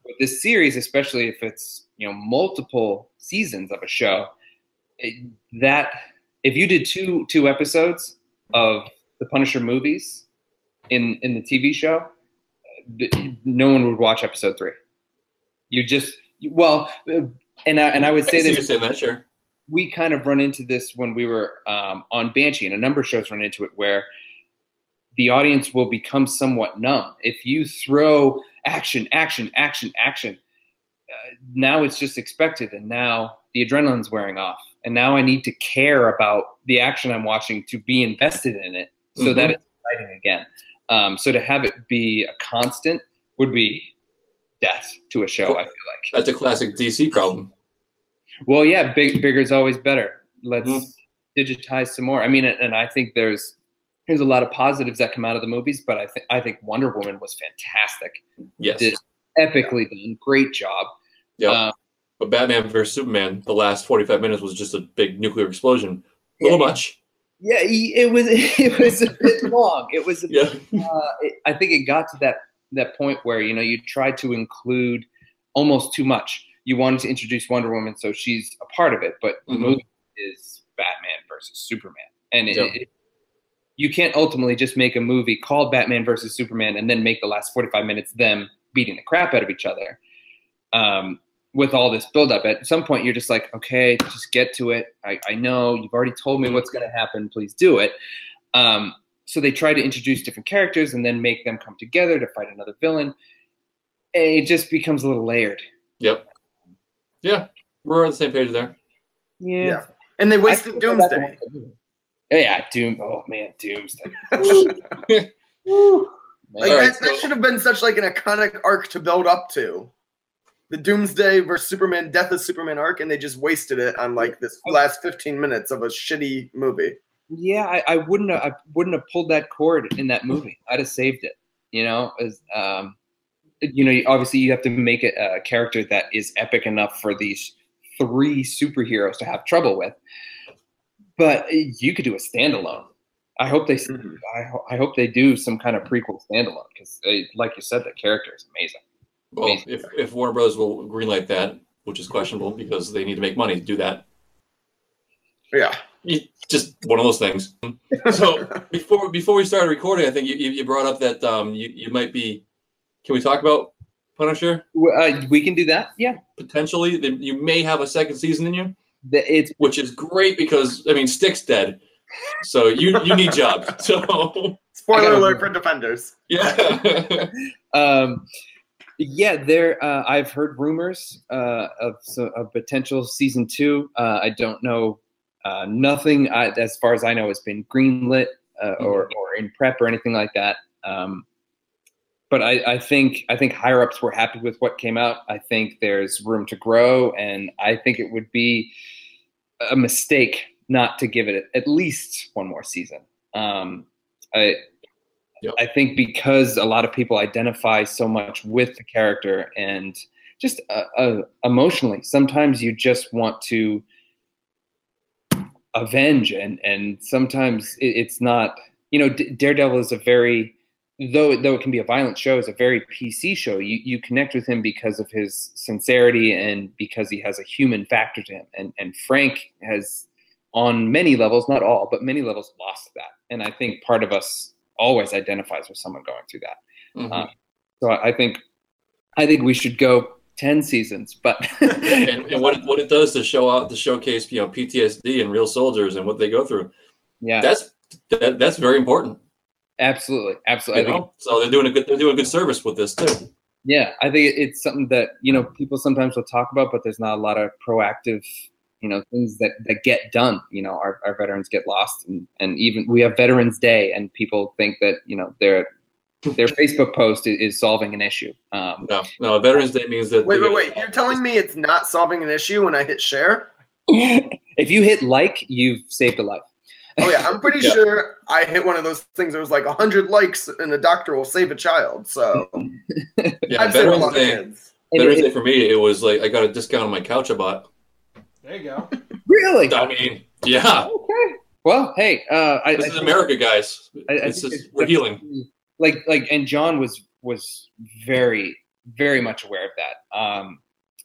With this series, especially if it's you know multiple seasons of a show, that if you did two two episodes of the Punisher movies in in the TV show, no one would watch episode three. You just well, uh, and I, and I would I say you this that, sure. we kind of run into this when we were um, on Banshee, and a number of shows run into it where the audience will become somewhat numb. If you throw action, action, action, action, uh, now it's just expected, and now the adrenaline's wearing off, and now I need to care about the action I'm watching to be invested in it, so that it's exciting again. Um, so to have it be a constant would be death to a show. I feel like. That's a classic DC problem. Well, yeah, big bigger is always better. Let's Mhm. digitize some more. I mean, and I think there's there's a lot of positives that come out of the movies, but I think I think Wonder Woman was fantastic, Yes. Did- epically done, great job. Yeah. Uh, but Batman versus Superman, the last 45 minutes was just a big nuclear explosion. A little Yeah. much. Yeah, it was it was a bit long. It was, a, Yeah. uh, it, I think it got to that that point where you know you tried to include almost too much. You wanted to introduce Wonder Woman, so she's a part of it, but the Mhm. movie is Batman versus Superman, and it, Yeah. it, you can't ultimately just make a movie called Batman versus Superman and then make the last forty five minutes them beating the crap out of each other. Um, with all this buildup, at some point you're just like, okay, just get to it. I, I know you've already told me what's going to happen. Please do it. Um, so they try to introduce different characters and then make them come together to fight another villain. And it just becomes a little layered. Yep. Yeah, we're on the same page there. Yeah. Yeah. And they wasted feel bad Doomsday. Yeah, yeah, Doom. Oh man, Doomsday. Like All right, that, that so- should have been such like an iconic arc to build up to. The Doomsday versus Superman, Death of Superman arc, and they just wasted it on like this last 15 minutes of a shitty movie. Yeah, I, I wouldn't have, I wouldn't have pulled that cord in that movie. I'd have saved it. You know, as um, you know, obviously you have to make it a character that is epic enough for these three superheroes to have trouble with. But you could do a standalone. I hope they, Mhm. I, I hope they do some kind of prequel standalone because, like you said, the character is amazing. Well, Amazing. if, if Warner Brothers will greenlight that, which is questionable because they need to make money to do that, Yeah. you, just one of those things. So before before we started recording, I think you, you you brought up that um you, you might be. Can we talk about Punisher Uh, we can do that. Yeah, potentially? You may have a second season in you, The- it's which is great because I mean Stick's dead, so you you need jobs. So Spoiler gotta- alert for Defenders. yeah, um, yeah, there. Uh, I've heard rumors uh, of of potential season two. Uh, I don't know. Uh, nothing, I, as far as I know, has been greenlit uh, or or in prep or anything like that. Um, but I, I think I think higher ups were happy with what came out. I think there's room to grow, and I think it would be a mistake not to give it at least one more season. Um, I Yep. I think because a lot of people identify so much with the character and just uh, uh, emotionally, sometimes you just want to avenge, and and sometimes it, it's not. You know, D- Daredevil is a very though though it can be a violent show, is a very PC show. You you connect with him because of his sincerity and because he has a human factor to him. And and Frank has on many levels, not all, but many levels lost that. And I think part of us always identifies with someone going through that. Mhm. Uh, So I think I think we should go ten seasons, but and, and what it, what it does to show out to showcase you know PTSD and real soldiers and what they go through. yeah, That's that, that's very important. absolutely, absolutely. You think know? So they're doing a good they're doing a good service with this too. Yeah, I think it's something that you know people sometimes will talk about, but there's not a lot of proactive, you know, things that that get done. You know, our, our veterans get lost, and and even we have Veterans Day, and people think that you know their their Facebook post is, is solving an issue. Um, No, no. Veterans Day means that. Wait, wait, wait. You're telling me it's not solving an issue when I hit share? if you hit like, you've saved a life. Oh yeah, I'm pretty Yeah. sure I hit one of those things. There was like hundred likes, and a doctor will save a child. So Yeah, I've saved a Veterans lot of Day. kids. And Veterans it- Day for me, it was like I got a discount on my couch I bought. There you go. really? I mean, yeah, Okay. Well, hey, uh, I, this I is America, guys. I, I It's think we're healing. like like and jon was was very very much aware of that um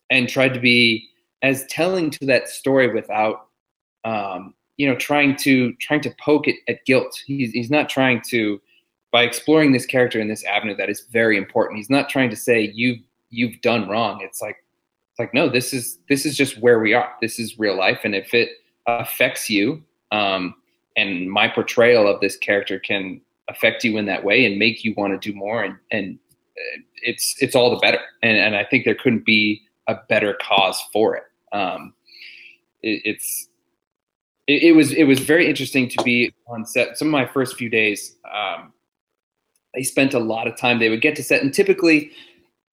and tried to be as telling to that story without um you know trying to trying to poke it at guilt he's he's not trying to by exploring this character in this avenue that is very important he's not trying to say you you've done wrong it's like it's like no this is this is just where we are. This is real life. And if it affects you um and my portrayal of this character can affect you in that way and make you want to do more and and uh, it's it's all the better. And and I think there couldn't be a better cause for it. Um it, it's it, it was it was very interesting to be on set. Some of my first few days um they spent a lot of time. They would get to set and typically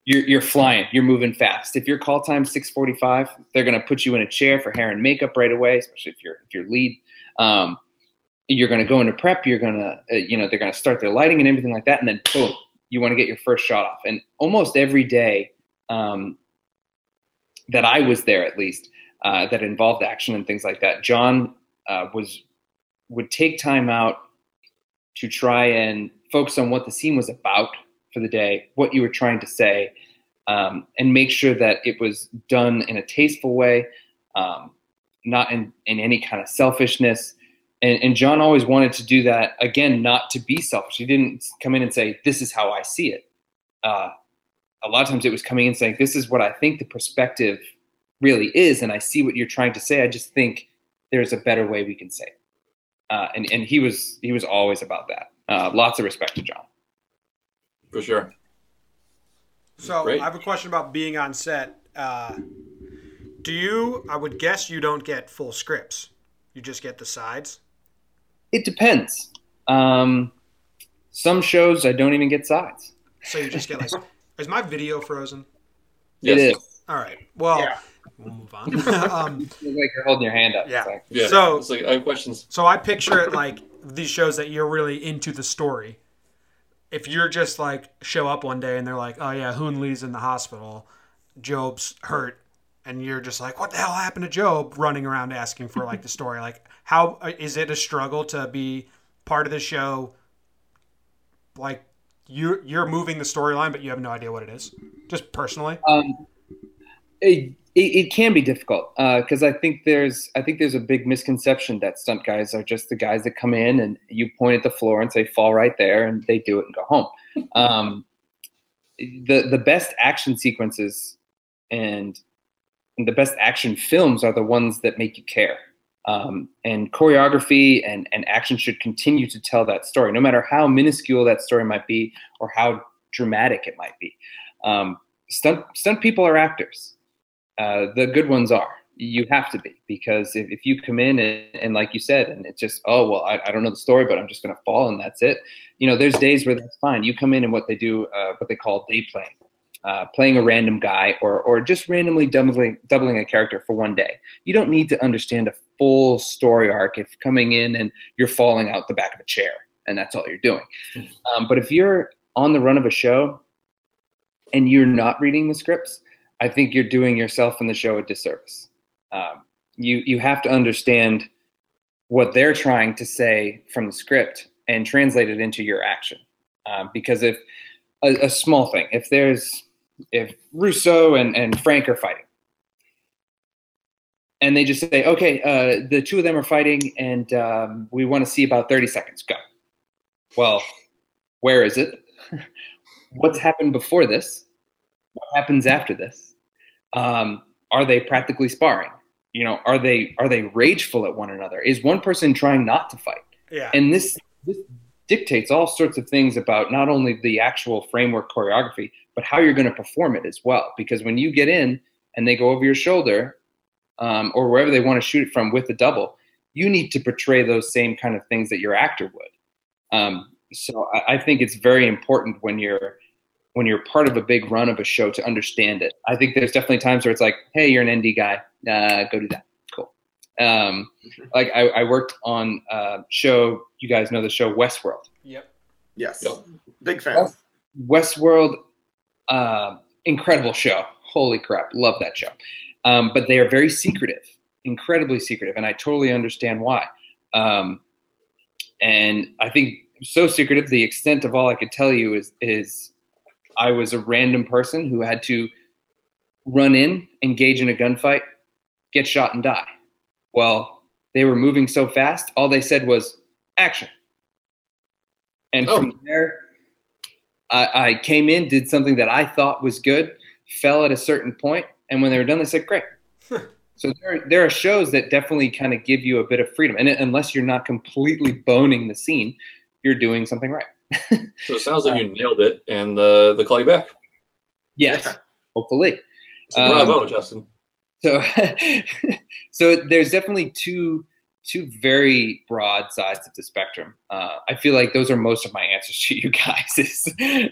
you're, you're flying. You're moving fast. If your call time's 645 they're going to put you in a chair for hair and makeup right away especially if you're if you're lead. Um, you're going to go into prep you're going to uh, you know they're going to start their lighting and everything like that and then boom you want to get your first shot off. And almost every day um, that i was there at least uh, that involved action and things like that jon uh, was would take time out to try and focus on what the scene was about for the day, what you were trying to say, um, and make sure that it was done in a tasteful way, um, not in, in any kind of selfishness. And, and Jon always wanted to do that again, not to be selfish. He didn't come in and say, "This is how I see it." Uh, a lot of times, it was coming in saying, "This is what I think the perspective really is, and I see what you're trying to say. I just think there's a better way we can say it." Uh, and and he was he was always about that. Uh, lots of respect to Jon. For sure. So Great. I have a question about being on set. Uh, do you? I would guess you don't get full scripts. You just get the sides. It depends. Um, some shows I don't even get sides. So you just get like. is my video frozen? Yes. It is. All right. Well, Yeah. we'll move on. um, It's like you're holding your hand up. Yeah. It's like, Yeah. So- it's like I have questions. so I picture it like these shows that you're really into the story. If you're just like show up one day and they're like, "Oh yeah, Hoon Lee's in the hospital, Job's hurt," and you're just like, "What the hell happened to Job?" Running around asking for like the story. Like, how is it a struggle to be part of the show? Like, you you're moving the storyline, but you have no idea what it is. Just personally. um, it, it can be difficult because I think there's I think there's a big misconception that stunt guys are just the guys that come in and you point at the floor and say fall right there and they do it and go home. Um, the the best action sequences and, and the best action films are the ones that make you care. Um, and choreography and, and action should continue to tell that story, no matter how minuscule that story might be or how dramatic it might be. Um, stunt stunt people are actors. Uh, the good ones are. You have to be because if, if you come in and, and like you said, and it's just oh well, I, I don't know the story, but I'm just going to fall and that's it. You know, there's days where that's fine. You come in and what they do, uh, what they call day playing, uh, playing a random guy or or just randomly doubling doubling a character for one day. You don't need to understand a full story arc if coming in and you're falling out the back of a chair and that's all you're doing. Um, but if you're on the run of a show and you're not reading the scripts, I think you're doing yourself and the show a disservice. Um, you you have to understand what they're trying to say from the script and translate it into your action. Um, because if a, a small thing, if there's if Russo and, and Frank are fighting, and they just say, okay, uh, the two of them are fighting, and um, we want to see about 30 seconds. Go. Well, where is it? What's happened before this? What happens after this? Um, are they practically sparring? You know, are they are they rageful at one another? Is one person trying not to fight? Yeah. And this this dictates all sorts of things about not only the actual framework choreography, but how you're going to perform it as well. Because when you get in and they go over your shoulder, um, or wherever they want to shoot it from with the double, you need to portray those same kind of things that your actor would. Um, so I, I think it's very important when you're when you're part of a big run of a show to understand it. I think there's definitely times where it's like, hey, you're an ND guy, uh, go do that. Cool. Um, like I, I worked on a show. You guys know the show Westworld. Yep. Yes. Yep. Big fan. Westworld, uh, incredible show. Holy crap, love that show. Um, but they are very secretive, incredibly secretive, and I totally understand why. Um, and I think so secretive. The extent of all I could tell you is is I was a random person who had to run in, engage in a gunfight, get shot, and die. Well, they were moving so fast. All they said was action, and Oh. from there. I, I came in, did something that I thought was good, fell at a certain point, and when they were done, they said, "Great." so there, there are shows that definitely kind of give you a bit of freedom, and unless you're not completely boning the scene, you're doing something right. So it sounds like you nailed it, and uh, they call you back. Yes, hopefully. So Um, bravo, Justin. So, so there's definitely two two very broad sides of the spectrum. Uh, I feel like those are most of my answers to you guys is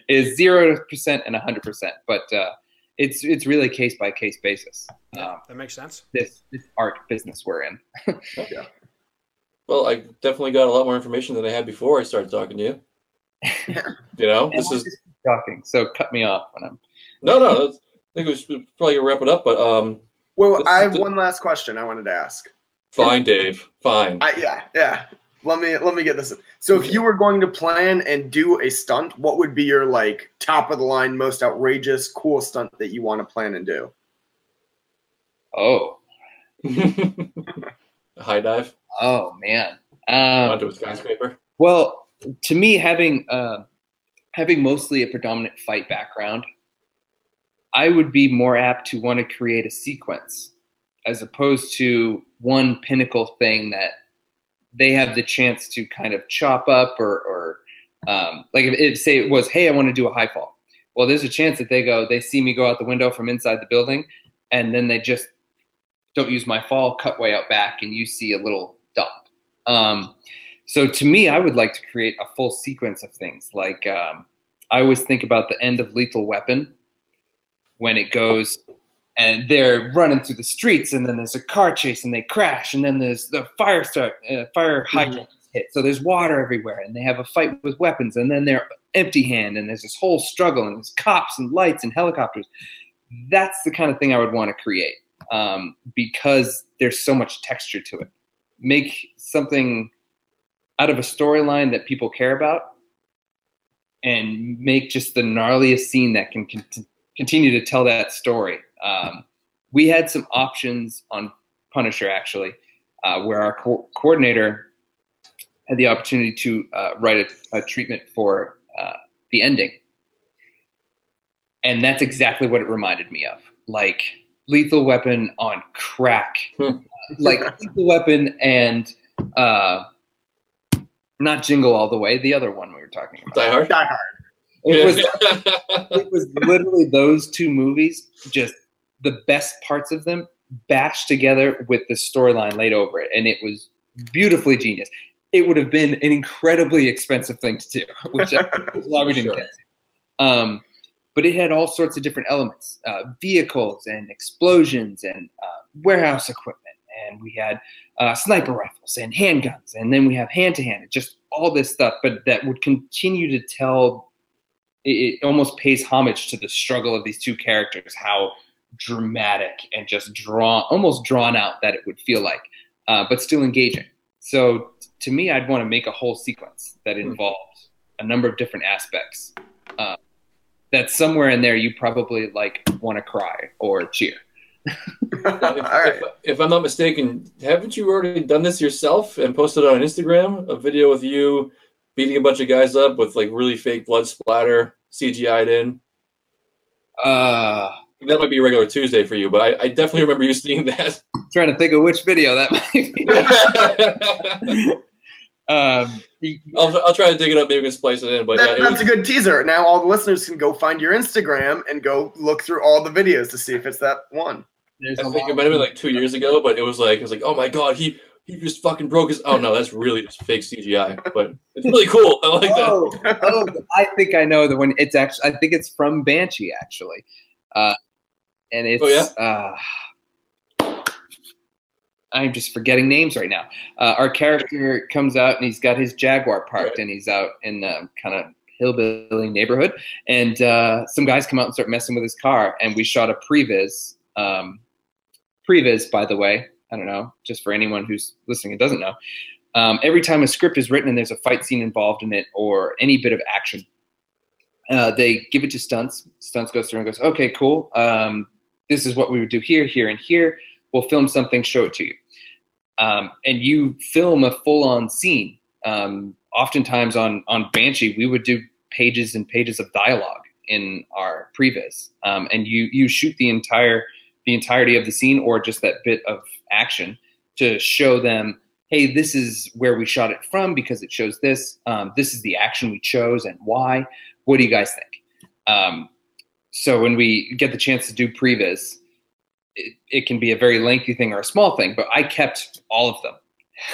is zero percent and hundred percent, but uh, it's it's really case by case basis. Um, That makes sense. this this art business we're in. Well, I definitely got a lot more information than I had before I started talking to you. you know, this is talking, so cut me off when I'm. no, no. That's, I think we should probably wrap it up, but um, Well, This I have the- one last question I wanted to ask. fine, Dave, fine. I, yeah, yeah. let me let me get this. So if you were going to plan and do a stunt, what would be your like top of the line, most outrageous, cool stunt that you want to plan and do? Oh, High dive oh man. Um, onto a skyscraper. Well, to me, having uh, having mostly a predominant fight background, I would be more apt to want to create a sequence as opposed to one pinnacle thing that they have the chance to kind of chop up or, or um, like if it say it was, hey, I want to do a high fall. Well, there's a chance that they go, they see me go out the window from inside the building, and then they just don't use my fall, cut way out back, and you see a little dump. Um, so to me, I would like to create a full sequence of things. Like um, I always think about the end of Lethal Weapon when it goes and they're running through the streets, and then there's a car chase, and they crash, and then there's the fire start, uh, fire hydrant hit. So there's water everywhere, and they have a fight with weapons, and then they're empty hand, and there's this whole struggle, and there's cops and lights and helicopters. That's the kind of thing I would want to create um, because there's so much texture to it. Make something out of a storyline that people care about and make just the gnarliest scene that can con- continue to tell that story. Um, we had some options on Punisher actually, uh, where our co- coordinator had the opportunity to uh, write a, a, treatment for uh, the ending. And that's exactly what it reminded me of. Like Lethal Weapon on crack. Hmm. like Lethal Weapon and uh, not Jingle All the Way, the other one we were talking about. Die Hard. Die Hard. It was it was literally those two movies, just the best parts of them bashed together with the storyline laid over it, and it was beautifully genius. It would have been an incredibly expensive thing to do, which I, why we didn't Sure. get. Um, but it had all sorts of different elements, uh, vehicles and explosions and uh, warehouse equipment, and we had uh, sniper rifles and handguns, and then we have hand to hand, just all this stuff, but that would continue to tell. It, it almost pays homage to the struggle of these two characters, how dramatic and just drawn, almost drawn out that it would feel like, uh, but still engaging. So to me, I'd want to make a whole sequence that involved a number of different aspects. Uh, that somewhere in there you probably like want to cry or cheer. if, All right. if, if I'm not mistaken, haven't you already done this yourself and posted on Instagram a video with you beating a bunch of guys up with like really fake blood splatter CGI'd in? Uh, That might be a regular Tuesday for you, but I, I definitely remember you seeing that. trying to think of which video that might be. um, I'll, I'll try to dig it up. Maybe we can splice it in. But That- yeah, it that's was, a good teaser. Now all the listeners can go find your Instagram and go look through all the videos to see if it's that one. there's I a think it might have been like two years ago, but it was like it was like, oh my god, he he just fucking broke his. Oh no, that's really just fake CGI, but it's really cool. I like that. oh, oh, I think I know the one. It's actually, I think it's from Banshee actually, uh, and it's. Oh, yeah? Uh, I'm just forgetting names right now. Uh, our character comes out and he's got his Jaguar parked, Right. and he's out in the kind of hillbilly neighborhood, and uh, some guys come out and start messing with his car, and we shot a previs. Um, previs, by the way, I don't know, just for anyone who's listening and doesn't know. Um, every time a script is written and there's a fight scene involved in it or any bit of action, uh, they give it to Stunts. Stunts goes through and goes, okay, cool. Um, this is what we would do here, here, and here. We'll film something, show it to you. Um, and you film a full on scene. Um, oftentimes on, on Banshee, we would do pages and pages of dialogue in our previs. Um, and you, you shoot the entire the entirety of the scene or just that bit of action to show them hey, this is where we shot it from because it shows this. Um, this is the action we chose and why. What do you guys think? Um, so when we get the chance to do previs, it, it can be a very lengthy thing or a small thing, but I kept all of them.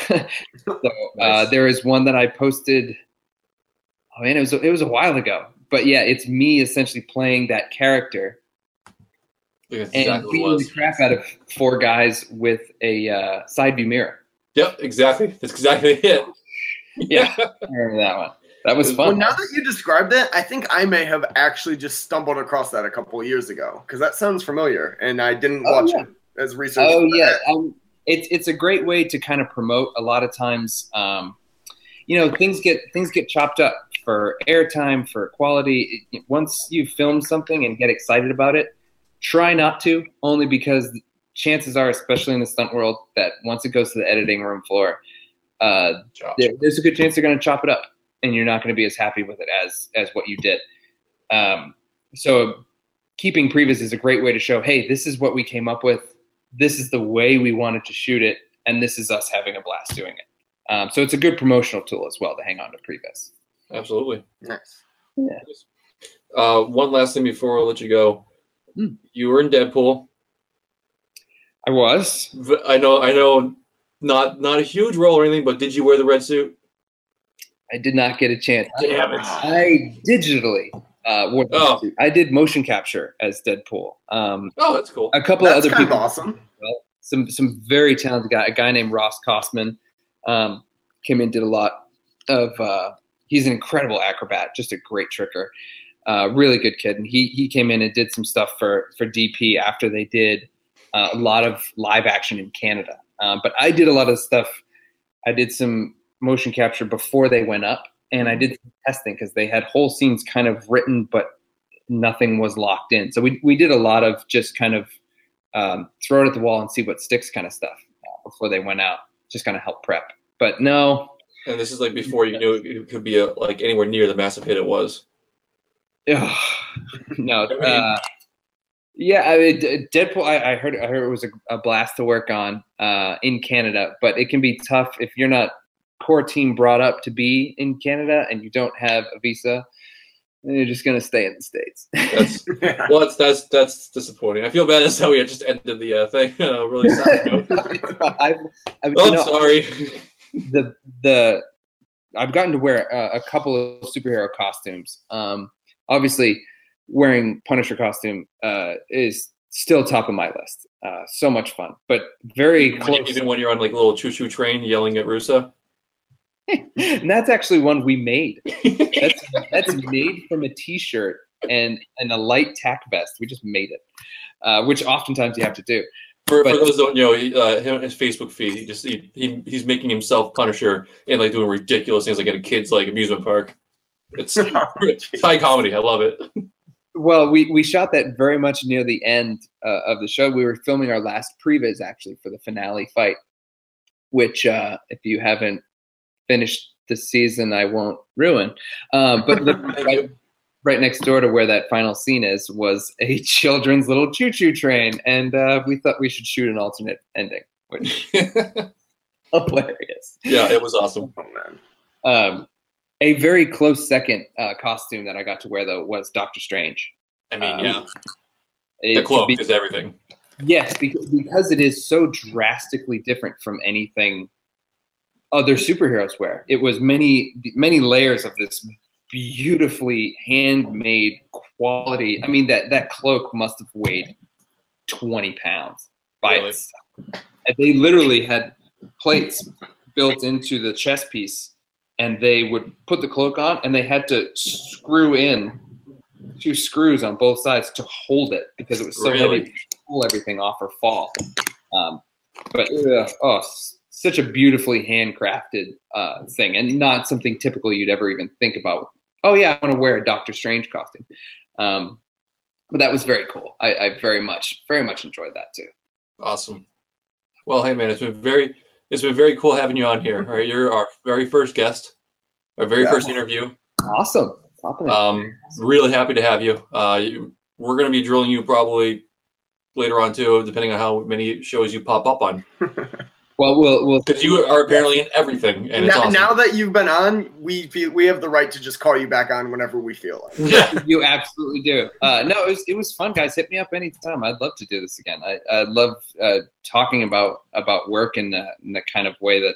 so uh, Nice. there is one that I posted. Oh man, it was it was a while ago, but yeah, it's me essentially playing that character and exactly beating the crap out of four guys with a uh, side view mirror. Yep, exactly. That's exactly it. Yeah, I remember that one. That was fun. Well, now that you described it, I think I may have actually just stumbled across that a couple of years ago because that sounds familiar, and I didn't Oh, watch yeah. it as research. Oh yeah, um, it's it's a great way to kind of promote. A lot of times, um, you know things get things get chopped up for airtime for quality. Once you film something and get excited about it, try not to. Only because chances are, especially in the stunt world, that once it goes to the editing room floor, uh, there, there's a good chance they're going to chop it up, and you're not going to be as happy with it as as what you did. Um, so, keeping previs is a great way to show, hey, this is what we came up with. This is the way we wanted to shoot it, and this is us having a blast doing it. Um, so it's a good promotional tool as well to hang on to previs. Absolutely. Nice. Uh, one last thing before I let you go. Hmm. You were in Deadpool. I was. I know. I know. Not not a huge role or anything, but did you wear the red suit? I did not get a chance. Damn it! I digitally uh, wore the Oh. suit. I did motion capture as Deadpool. Um, Oh, that's cool. a couple That's of other kind of people. awesome. some some very talented guy, a guy named Ross Kosman, um, came in did a lot of. Uh, he's an incredible acrobat, just a great tricker, uh, really good kid. And he he came in and did some stuff for for DP after they did uh, a lot of live action in Canada. Um, but I did a lot of stuff. I did some motion capture before they went up, and I did some testing because they had whole scenes kind of written, but nothing was locked in. So we we did a lot of just kind of um, throw it at the wall and see what sticks kind of stuff uh, before they went out. Just kind of help prep. But no, And this is like before you knew it could be a, like anywhere near the massive hit it was. Yeah, no. Uh, yeah, I mean, Deadpool. I, I heard. I heard it was a, a blast to work on uh, in Canada, but it can be tough if you're not core team brought up to be in Canada and you don't have a visa. Then you're just gonna stay in the states. That's well, that's that's that's disappointing. I feel bad. That's how we just ended the uh, thing. Uh, really sad. I've, I've, Oh, sorry. the the I've gotten to wear a, a couple of superhero costumes. Um, obviously, wearing Punisher costume uh, is still top of my list. Uh, so much fun, but very Even when, close. even when you're on like a little choo choo train yelling at Russo. and that's actually one we made. That's that's made from a T-shirt and and a light tack vest. We just made it, uh, which oftentimes you have to do. For, But- for those don't know, uh, his Facebook feed, he just he, he he's making himself Punisher and like doing ridiculous things like at a kid's like amusement park. It's, high comedy. I love it. Well, we, we shot that very much near the end uh, of the show. We were filming our last previs actually for the finale fight, which uh, if you haven't finished the season, I won't ruin. Um, but right, right next door to where that final scene is was a children's little choo choo train, and uh, we thought we should shoot an alternate ending, which hilarious. yeah, it was awesome. Oh man. Um, a very close second uh, costume that I got to wear though was Doctor Strange. I mean, Um, yeah, the cloak be- is everything. Yes, because, because it is so drastically different from anything other superheroes wear. It was many many layers of this beautifully handmade quality. I mean that that cloak must have weighed twenty pounds by Really? itself. And they literally had plates built into the chest piece, and they would put the cloak on, and they had to screw in two screws on both sides to hold it because it was so Really? heavy pull everything off or fall. Um, but uh, oh, such a beautifully handcrafted uh, thing, and not something typical you'd ever even think about. Oh yeah, I want to wear a Doctor Strange costume. Um, but that was very cool. I, I very much, very much enjoyed that too. Awesome. Well, hey man, it's been very it's been very cool having you on here. All right, you're our very first guest, our very Yeah. first interview. Awesome. Top of it. Um, really happy to have you. Uh, you, we're going to be drilling you probably later on too, depending on how many shows you pop up on. well, we'll we'll Because you are apparently in everything, and it's now, awesome. now that you've been on, we feel we have the right to just call you back on whenever we feel like. yeah, you absolutely do. Uh, no, it was it was fun, guys. Hit me up anytime. I'd love to do this again. I I love uh, talking about about work in the in the kind of way that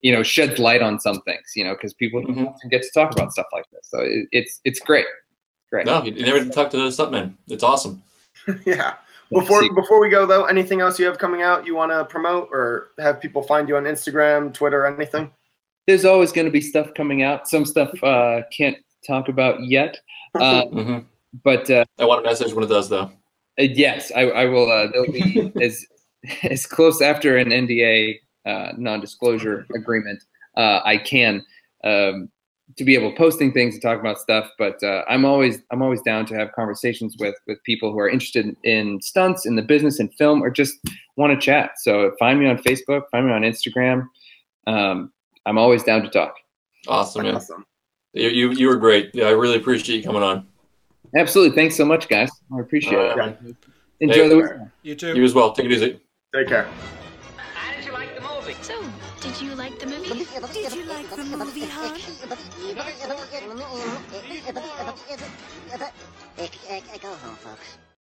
you know sheds light on some things. You know, because people don't Mhm. often get to talk about stuff like this. So it, it's it's great. Great. no, you never talked to the stuntman. It's awesome. yeah. Let's Before see. before we go though, anything else you have coming out you want to promote or have people find you on Instagram, Twitter, anything? There's always going to be stuff coming out. Some stuff uh, can't talk about yet. Uh, hmm but uh, I want to message when it does, though. Uh, yes, I, I will. Uh, there'll be as as close after an NDA uh, non-disclosure agreement uh, I can. um, to be able posting things and talk about stuff. But uh, I'm always I'm always down to have conversations with with people who are interested in, in stunts, in the business, in film, or just want to chat. So find me on Facebook, find me on Instagram. Um, I'm always down to talk. Awesome, man. Awesome. You, you you were great. Yeah, I really appreciate you coming on. Absolutely. Thanks so much, guys. I appreciate it. Uh, Enjoy hey. the weekend. You too. you as well. Take it easy. Take care. You the movie. Go home, folks.